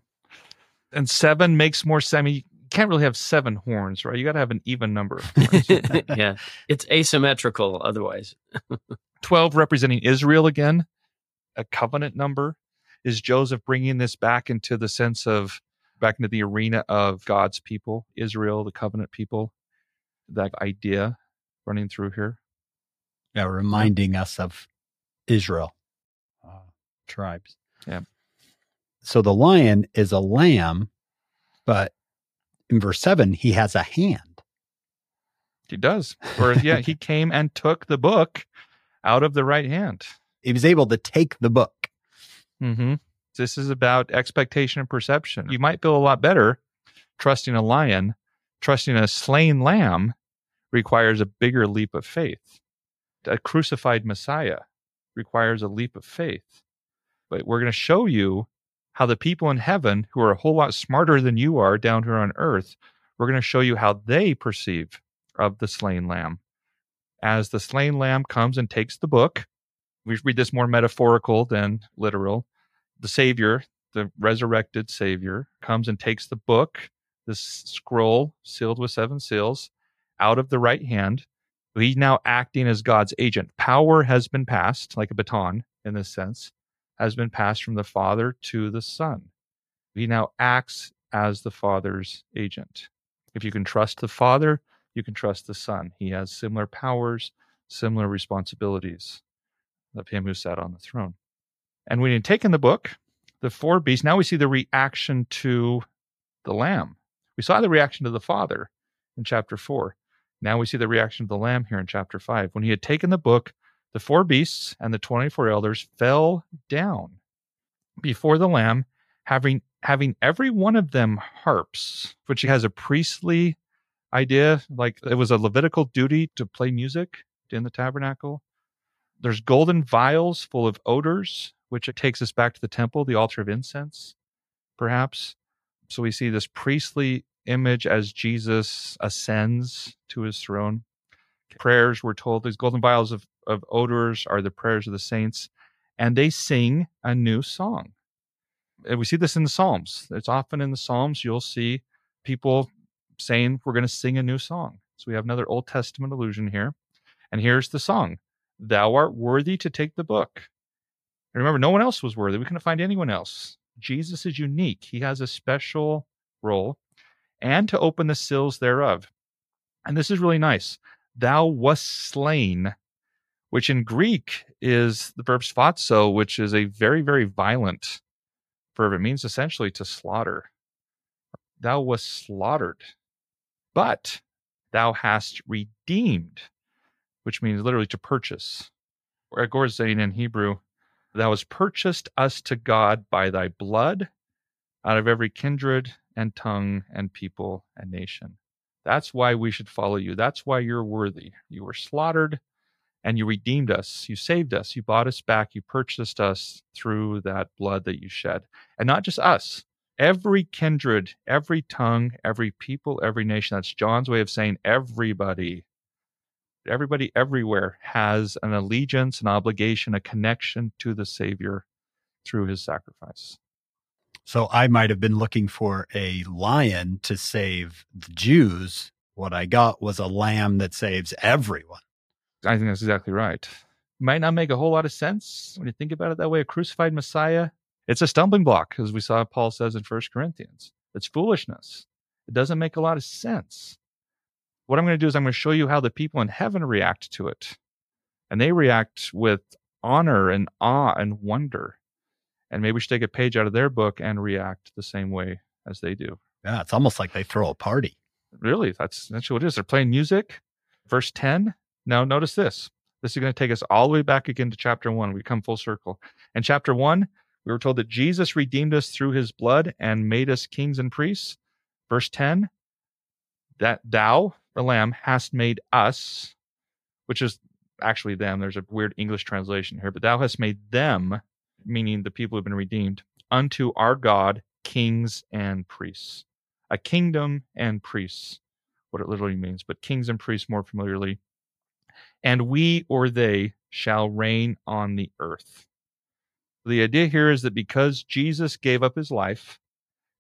And seven makes more sense. I mean, you can't really have seven horns, right? You got to have an even number. yeah. It's asymmetrical otherwise. 12 representing Israel again, a covenant number is Joseph bringing this back into the sense of back into the arena of God's people, Israel, the covenant people, that idea running through here? Yeah, reminding us of Israel uh, tribes. Yeah. So the lion is a lamb, but in verse seven, he has a hand. He does. Or yeah, he came and took the book out of the right hand. He was able to take the book. Mm-hmm. This is about expectation and perception. You might feel a lot better trusting a lion. Trusting a slain lamb requires a bigger leap of faith. A crucified Messiah requires a leap of faith. But we're going to show you how the people in heaven, who are a whole lot smarter than you are down here on earth, we're going to show you how they perceive of the slain lamb. As the slain lamb comes and takes the book, we read this more metaphorical than literal the Savior, the resurrected Savior, comes and takes the book, this scroll sealed with seven seals, out of the right hand. He's now acting as God's agent. Power has been passed, like a baton in this sense, has been passed from the Father to the Son. He now acts as the Father's agent. If you can trust the Father, you can trust the Son. He has similar powers, similar responsibilities of him who sat on the throne. And when you take in the book, the four beasts, now we see the reaction to the lamb. We saw the reaction to the father in chapter four. Now we see the reaction of the lamb here in chapter five. When he had taken the book, the four beasts and the 24 elders fell down before the lamb, having having every one of them harps, which has a priestly idea, like it was a Levitical duty to play music in the tabernacle. There's golden vials full of odors which it takes us back to the temple, the altar of incense, perhaps. So we see this priestly image as Jesus ascends to his throne. Prayers, we're told, these golden vials of, of odors are the prayers of the saints. and they sing a new song. And we see this in the Psalms. It's often in the Psalms you'll see people saying, We're going to sing a new song. So we have another Old Testament allusion here. And here's the song Thou art worthy to take the book. And remember, no one else was worthy. We couldn't find anyone else. Jesus is unique. He has a special role and to open the seals thereof. And this is really nice. Thou wast slain, which in Greek is the verb sphazo, which is a very, very violent verb. It means essentially to slaughter. Thou wast slaughtered, but thou hast redeemed, which means literally to purchase. Or Gorzain in Hebrew, thou hast purchased us to God by thy blood out of every kindred and tongue and people and nation. That's why we should follow you. That's why you're worthy. You were slaughtered and you redeemed us. You saved us. You bought us back. You purchased us through that blood that you shed. And not just us, every kindred, every tongue, every people, every nation. That's John's way of saying everybody. Everybody everywhere has an allegiance, an obligation, a connection to the Savior through his sacrifice. So I might have been looking for a lion to save the Jews. What I got was a lamb that saves everyone. I think that's exactly right. Might not make a whole lot of sense when you think about it that way. A crucified Messiah, it's a stumbling block, as we saw Paul says in First Corinthians. It's foolishness. It doesn't make a lot of sense. What I'm going to do is I'm going to show you how the people in heaven react to it. And they react with honor and awe and wonder. And maybe we should take a page out of their book and react the same way as they do. Yeah, it's almost like they throw a party. Really, that's that's what it is. They're playing music. Verse 10. Now notice this. This is going to take us all the way back again to chapter one. We come full circle. In chapter one, we were told that Jesus redeemed us through his blood and made us kings and priests. Verse 10, that thou, the Lamb, hast made us, which is actually them. There's a weird English translation here, but thou hast made them meaning the people who have been redeemed, unto our God kings and priests. A kingdom and priests, what it literally means, but kings and priests more familiarly. And we or they shall reign on the earth. The idea here is that because Jesus gave up his life,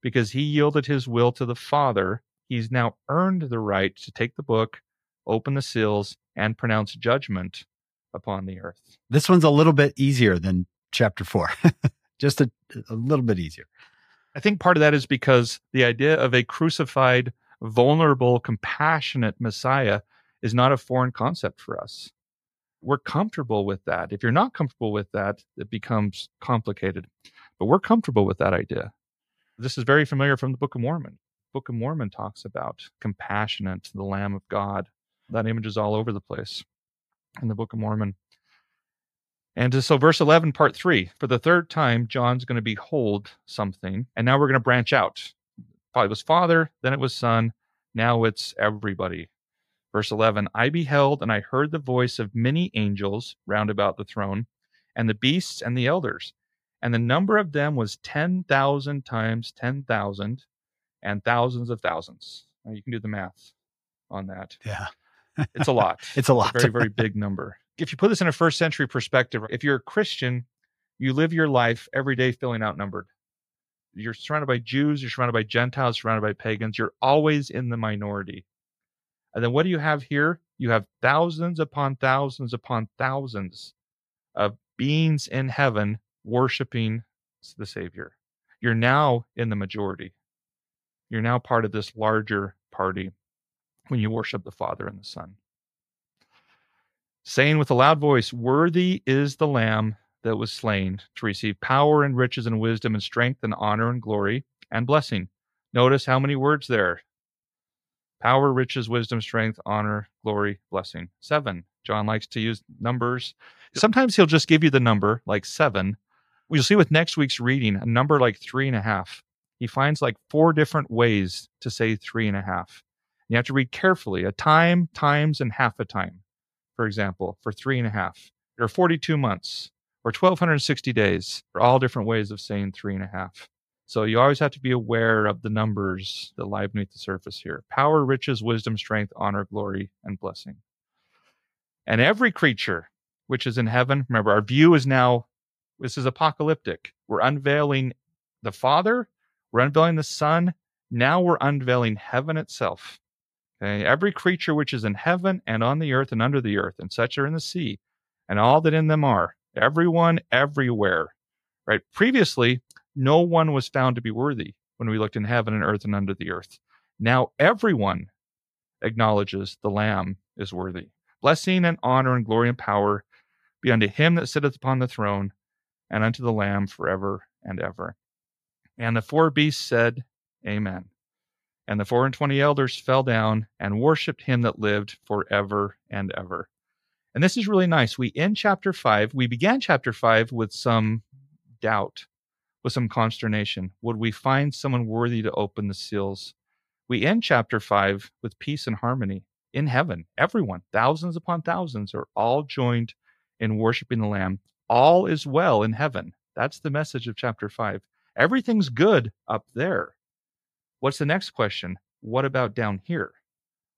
because he yielded his will to the Father, he's now earned the right to take the book, open the seals, and pronounce judgment upon the earth. This one's a little bit easier than chapter four, just a, a little bit easier. I think part of that is because the idea of a crucified, vulnerable, compassionate Messiah is not a foreign concept for us. We're comfortable with that. If you're not comfortable with that, it becomes complicated. But we're comfortable with that idea. This is very familiar from the Book of Mormon. Book of Mormon talks about compassionate, the Lamb of God. That image is all over the place in the Book of Mormon. And uh, so, verse 11, part three, for the third time, John's going to behold something. And now we're going to branch out. Probably was Father, then it was Son, now it's everybody. Verse 11, I beheld and I heard the voice of many angels round about the throne, and the beasts and the elders. And the number of them was 10,000 times 10,000 and thousands of thousands. Now you can do the math on that. Yeah. it's a lot. It's a lot. It's a very, very big number if you put this in a first century perspective, if you're a Christian, you live your life every day feeling outnumbered. You're surrounded by Jews, you're surrounded by Gentiles, surrounded by pagans. You're always in the minority. And then what do you have here? You have thousands upon thousands upon thousands of beings in heaven worshiping the Savior. You're now in the majority. You're now part of this larger party when you worship the Father and the Son saying with a loud voice, Worthy is the Lamb that was slain to receive power and riches and wisdom and strength and honor and glory and blessing. Notice how many words there power, riches, wisdom, strength, honor, glory, blessing. Seven. John likes to use numbers. Sometimes he'll just give you the number, like seven. You'll see with next week's reading, a number like three and a half. He finds like four different ways to say three and a half. You have to read carefully a time, times, and half a time for example, for three and a half, or 42 months, or 1260 days, are all different ways of saying three and a half. So you always have to be aware of the numbers that lie beneath the surface here power, riches, wisdom, strength, honor, glory, and blessing. And every creature which is in heaven, remember, our view is now This is apocalyptic. We're unveiling the Father, we're unveiling the Son. Now we're unveiling heaven itself. Okay? Every creature which is in heaven and on the earth and under the earth, and such are in the sea, and all that in them are, everyone everywhere. Right? Previously, no one was found to be worthy when we looked in heaven and earth and under the earth. Now everyone acknowledges the Lamb is worthy. Blessing and honor and glory and power be unto him that sitteth upon the throne and unto the Lamb forever and ever. And the four beasts said, Amen. And the four and twenty elders fell down and worshipped him that lived forever and ever. And this is really nice. We end chapter five. We began chapter five with some doubt, with some consternation. Would we find someone worthy to open the seals? We end chapter five with peace and harmony in heaven. Everyone, thousands upon thousands, are all joined in worshiping the Lamb. All is well in heaven. That's the message of chapter five. Everything's good up there. What's the next question? What about down here?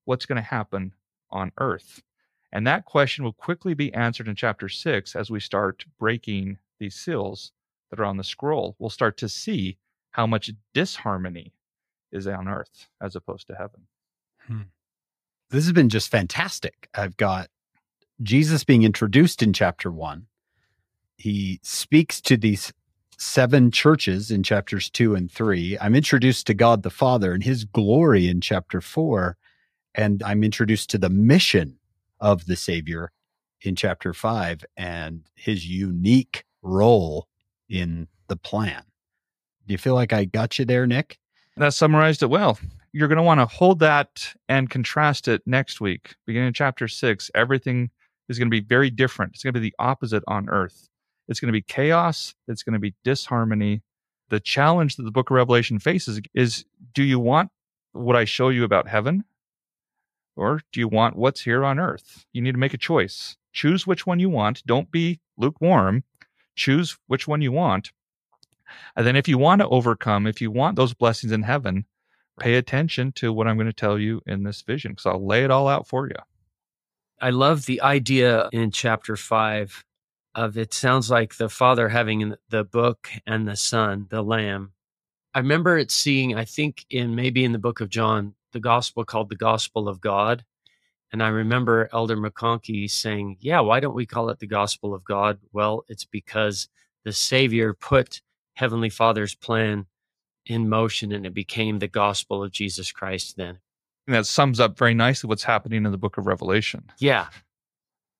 What's going to happen on earth? And that question will quickly be answered in chapter six as we start breaking these seals that are on the scroll. We'll start to see how much disharmony is on earth as opposed to heaven. Hmm. This has been just fantastic. I've got Jesus being introduced in chapter one. He speaks to these seven churches in chapters two and three. I'm introduced to God the Father and his glory in chapter four. And I'm introduced to the mission of the Savior in chapter five and his unique role in the plan. Do you feel like I got you there, Nick? That summarized it well. You're going to want to hold that and contrast it next week. Beginning in chapter six, everything is going to be very different. It's going to be the opposite on earth. It's going to be chaos. It's going to be disharmony. The challenge that the book of Revelation faces is do you want what I show you about heaven? Or do you want what's here on earth? You need to make a choice. Choose which one you want. Don't be lukewarm. Choose which one you want. And then if you want to overcome, if you want those blessings in heaven, pay attention to what I'm going to tell you in this vision because I'll lay it all out for you. I love the idea in chapter five of it sounds like the father having the book and the son, the lamb. I remember it seeing, I think in maybe in the book of John, the gospel called the gospel of God. And I remember Elder McConkie saying, Yeah, why don't we call it the gospel of God? Well, it's because the Savior put Heavenly Father's plan in motion and it became the gospel of Jesus Christ then. And that sums up very nicely what's happening in the book of Revelation. Yeah.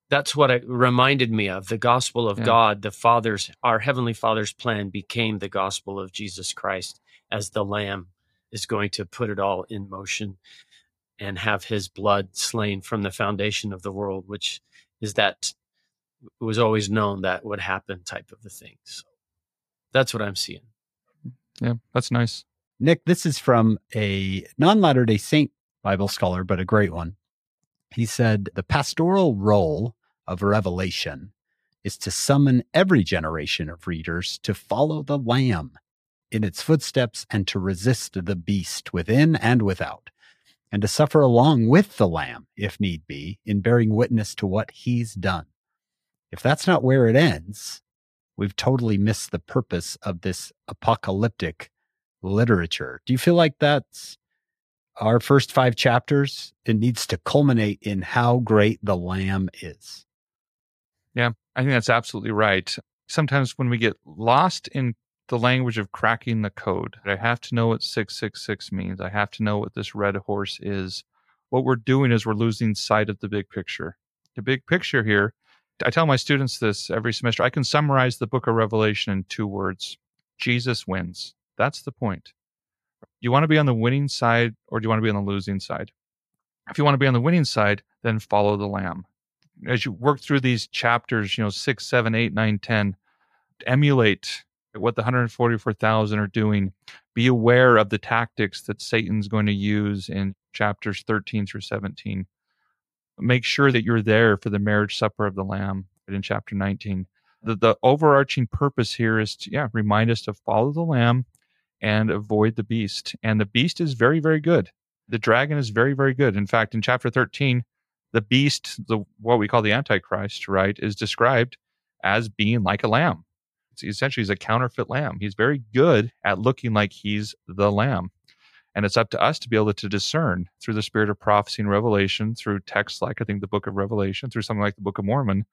That's what it reminded me of. The gospel of yeah. God, the Father's, our Heavenly Father's plan became the gospel of Jesus Christ as the Lamb is going to put it all in motion and have his blood slain from the foundation of the world, which is that it was always known that would happen type of a thing. So that's what I'm seeing. Yeah, that's nice. Nick, this is from a non Latter day Saint Bible scholar, but a great one. He said the pastoral role of Revelation is to summon every generation of readers to follow the Lamb in its footsteps and to resist the beast within and without, and to suffer along with the Lamb, if need be, in bearing witness to what he's done. If that's not where it ends, we've totally missed the purpose of this apocalyptic literature. Do you feel like that's our first five chapters? It needs to culminate in how great the Lamb is. Yeah, I think that's absolutely right. Sometimes when we get lost in the language of cracking the code, I have to know what 666 means. I have to know what this red horse is. What we're doing is we're losing sight of the big picture. The big picture here I tell my students this every semester. I can summarize the book of Revelation in two words Jesus wins. That's the point. You want to be on the winning side or do you want to be on the losing side? If you want to be on the winning side, then follow the Lamb. As you work through these chapters, you know, six, seven, eight, nine, ten, emulate what the 144,000 are doing. Be aware of the tactics that Satan's going to use in chapters 13 through 17 make sure that you're there for the marriage supper of the lamb in chapter 19 the, the overarching purpose here is to yeah remind us to follow the lamb and avoid the beast and the beast is very very good the dragon is very very good in fact in chapter 13 the beast the what we call the antichrist right is described as being like a lamb It's essentially he's a counterfeit lamb. He's very good at looking like he's the lamb. And it's up to us to be able to discern through the spirit of prophecy and revelation, through texts like I think the book of Revelation, through something like the Book of Mormon,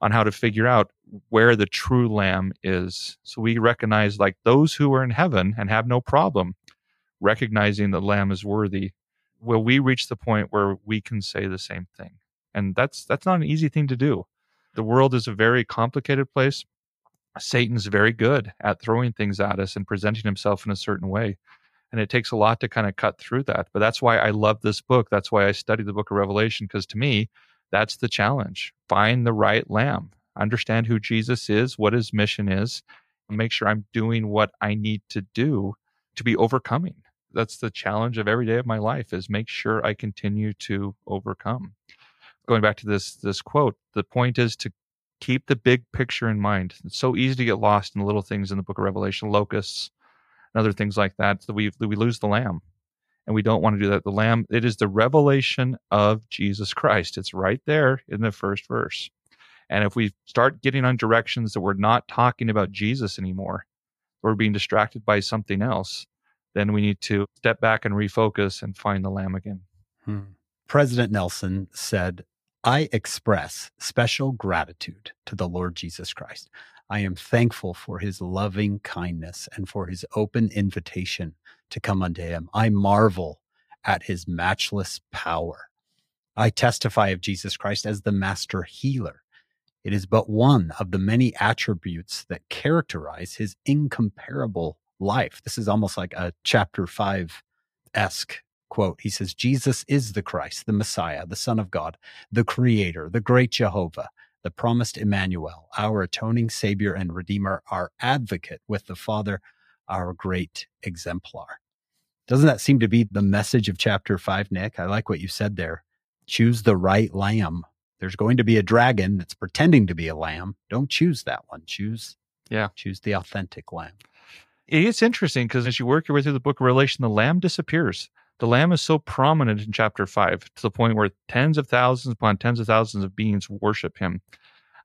on how to figure out where the true lamb is. So we recognize like those who are in heaven and have no problem recognizing the lamb is worthy. Will we reach the point where we can say the same thing? And that's that's not an easy thing to do. The world is a very complicated place. Satan's very good at throwing things at us and presenting himself in a certain way. And it takes a lot to kind of cut through that. But that's why I love this book. That's why I study the book of Revelation, because to me, that's the challenge. Find the right lamb, understand who Jesus is, what his mission is, make sure I'm doing what I need to do to be overcoming. That's the challenge of every day of my life is make sure I continue to overcome. Going back to this this quote, the point is to keep the big picture in mind. It's so easy to get lost in the little things in the book of Revelation, locusts and other things like that, that we we lose the lamb and we don't want to do that. The Lamb, it is the revelation of Jesus Christ. It's right there in the first verse. And if we start getting on directions that we're not talking about Jesus anymore, we're being distracted by something else, then we need to step back and refocus and find the Lamb again. Hmm. President Nelson said, I express special gratitude to the Lord Jesus Christ. I am thankful for his loving kindness and for his open invitation to come unto him. I marvel at his matchless power. I testify of Jesus Christ as the master healer. It is but one of the many attributes that characterize his incomparable life. This is almost like a chapter five esque quote. He says, Jesus is the Christ, the Messiah, the Son of God, the Creator, the great Jehovah, the promised Emmanuel, our atoning Savior and Redeemer, our advocate with the Father, our great exemplar. Doesn't that seem to be the message of chapter five, Nick? I like what you said there. Choose the right lamb. There's going to be a dragon that's pretending to be a lamb. Don't choose that one. Choose, yeah, choose the authentic lamb. It's interesting because as you work your way through the book of Revelation, the lamb disappears. The lamb is so prominent in chapter five to the point where tens of thousands upon tens of thousands of beings worship him.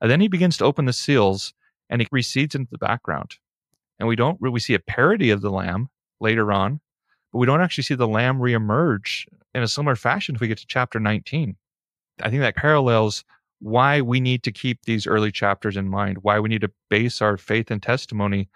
And then he begins to open the seals and he recedes into the background and we don't really see a parody of the lamb later on, but we don't actually see the lamb reemerge in a similar fashion if we get to chapter 19. I think that parallels why we need to keep these early chapters in mind, why we need to base our faith and testimony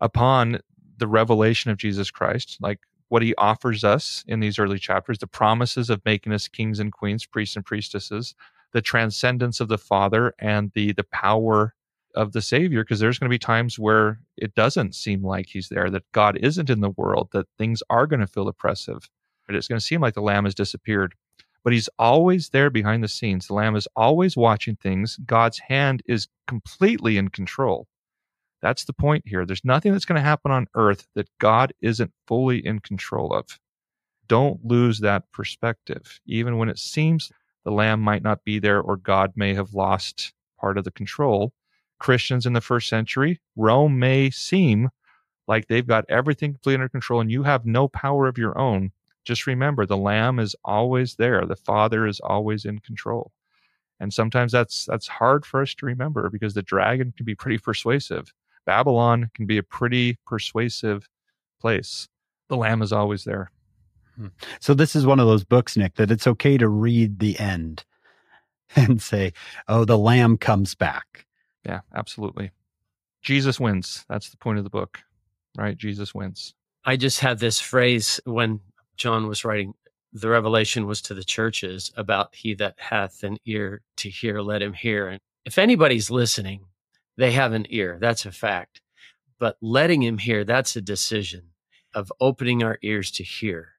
upon the revelation of Jesus Christ, like what he offers us in these early chapters, the promises of making us kings and queens, priests and priestesses, the transcendence of the Father and the the power of the Savior because there's going to be times where it doesn't seem like He's there, that God isn't in the world, that things are going to feel oppressive. But it's going to seem like the Lamb has disappeared. But He's always there behind the scenes. The Lamb is always watching things. God's hand is completely in control. That's the point here. There's nothing that's going to happen on earth that God isn't fully in control of. Don't lose that perspective. Even when it seems the Lamb might not be there or God may have lost part of the control, Christians in the first century, Rome may seem like they've got everything completely under control and you have no power of your own. Just remember the lamb is always there. The father is always in control. And sometimes that's that's hard for us to remember because the dragon can be pretty persuasive. Babylon can be a pretty persuasive place. The lamb is always there. Hmm. So this is one of those books, Nick, that it's okay to read the end and say, "Oh, the lamb comes back." Yeah, absolutely. Jesus wins. That's the point of the book, right? Jesus wins. I just had this phrase when John was writing the revelation was to the churches about he that hath an ear to hear, let him hear. And if anybody's listening, they have an ear. That's a fact. But letting him hear, that's a decision of opening our ears to hear.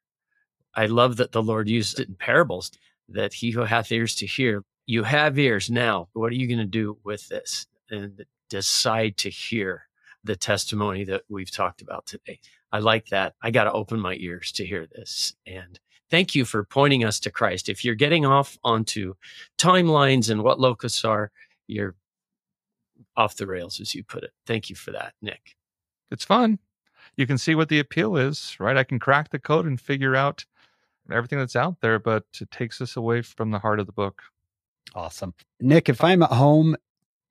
I love that the Lord used it in parables that he who hath ears to hear, you have ears now. What are you going to do with this? and decide to hear the testimony that we've talked about today. I like that. I got to open my ears to hear this. And thank you for pointing us to Christ. If you're getting off onto timelines and what locusts are, you're off the rails, as you put it. Thank you for that, Nick. It's fun. You can see what the appeal is, right? I can crack the code and figure out everything that's out there, but it takes us away from the heart of the book. Awesome. Nick, if I'm at home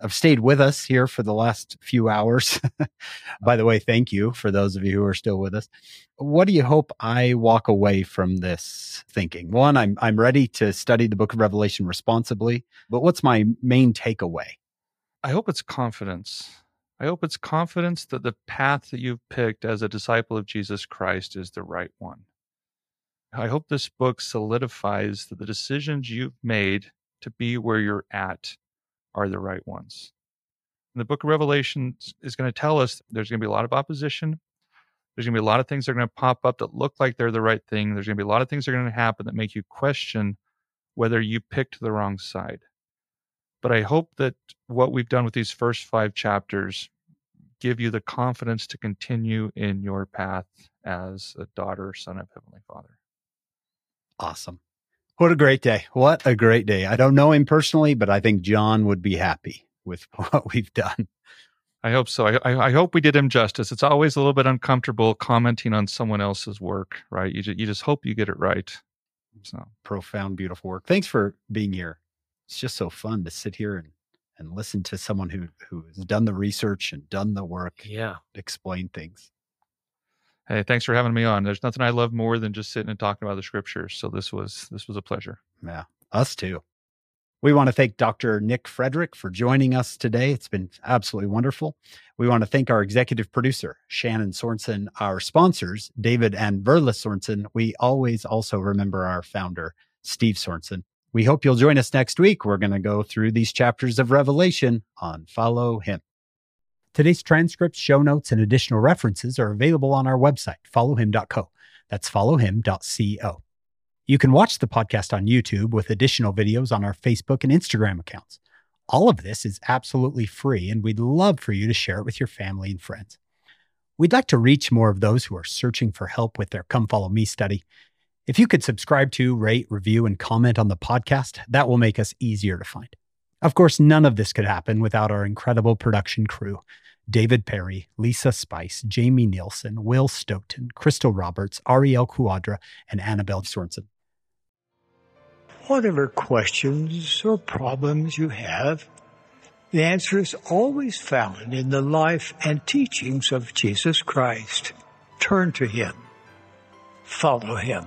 I've stayed with us here for the last few hours. By the way, thank you for those of you who are still with us. What do you hope I walk away from this thinking? One, I'm I'm ready to study the book of Revelation responsibly, but what's my main takeaway? I hope it's confidence. I hope it's confidence that the path that you've picked as a disciple of Jesus Christ is the right one. I hope this book solidifies that the decisions you've made to be where you're at are the right ones. And the book of Revelation is going to tell us there's going to be a lot of opposition. There's going to be a lot of things that are going to pop up that look like they're the right thing. There's going to be a lot of things that are going to happen that make you question whether you picked the wrong side. But I hope that what we've done with these first five chapters give you the confidence to continue in your path as a daughter son of Heavenly Father. Awesome. What a great day. What a great day. I don't know him personally, but I think John would be happy with what we've done. I hope so. I, I, I, hope we did him justice. It's always a little bit uncomfortable commenting on someone else's work, right? You, just, you just hope you get it right. So profound, beautiful work. Thanks for being here. It's just so fun to sit here and, and listen to someone who, who has done the research and done the work. Yeah. Explain things. Hey, thanks for having me on. There's nothing I love more than just sitting and talking about the scriptures. So this was this was a pleasure. Yeah, us too. We want to thank Dr. Nick Frederick for joining us today. It's been absolutely wonderful. We want to thank our executive producer, Shannon Sorensen, our sponsors, David and Verla Sorensen. We always also remember our founder, Steve Sorensen. We hope you'll join us next week. We're going to go through these chapters of Revelation on Follow Him. Today's transcripts, show notes, and additional references are available on our website, followhim.co. That's followhim.co. You can watch the podcast on YouTube with additional videos on our Facebook and Instagram accounts. All of this is absolutely free, and we'd love for you to share it with your family and friends. We'd like to reach more of those who are searching for help with their Come Follow Me study. If you could subscribe to, rate, review, and comment on the podcast, that will make us easier to find. Of course, none of this could happen without our incredible production crew. David Perry, Lisa Spice, Jamie Nielsen, Will Stoughton, Crystal Roberts, Ariel Quadra, and Annabelle Sorensen. Whatever questions or problems you have, the answer is always found in the life and teachings of Jesus Christ. Turn to Him. Follow Him.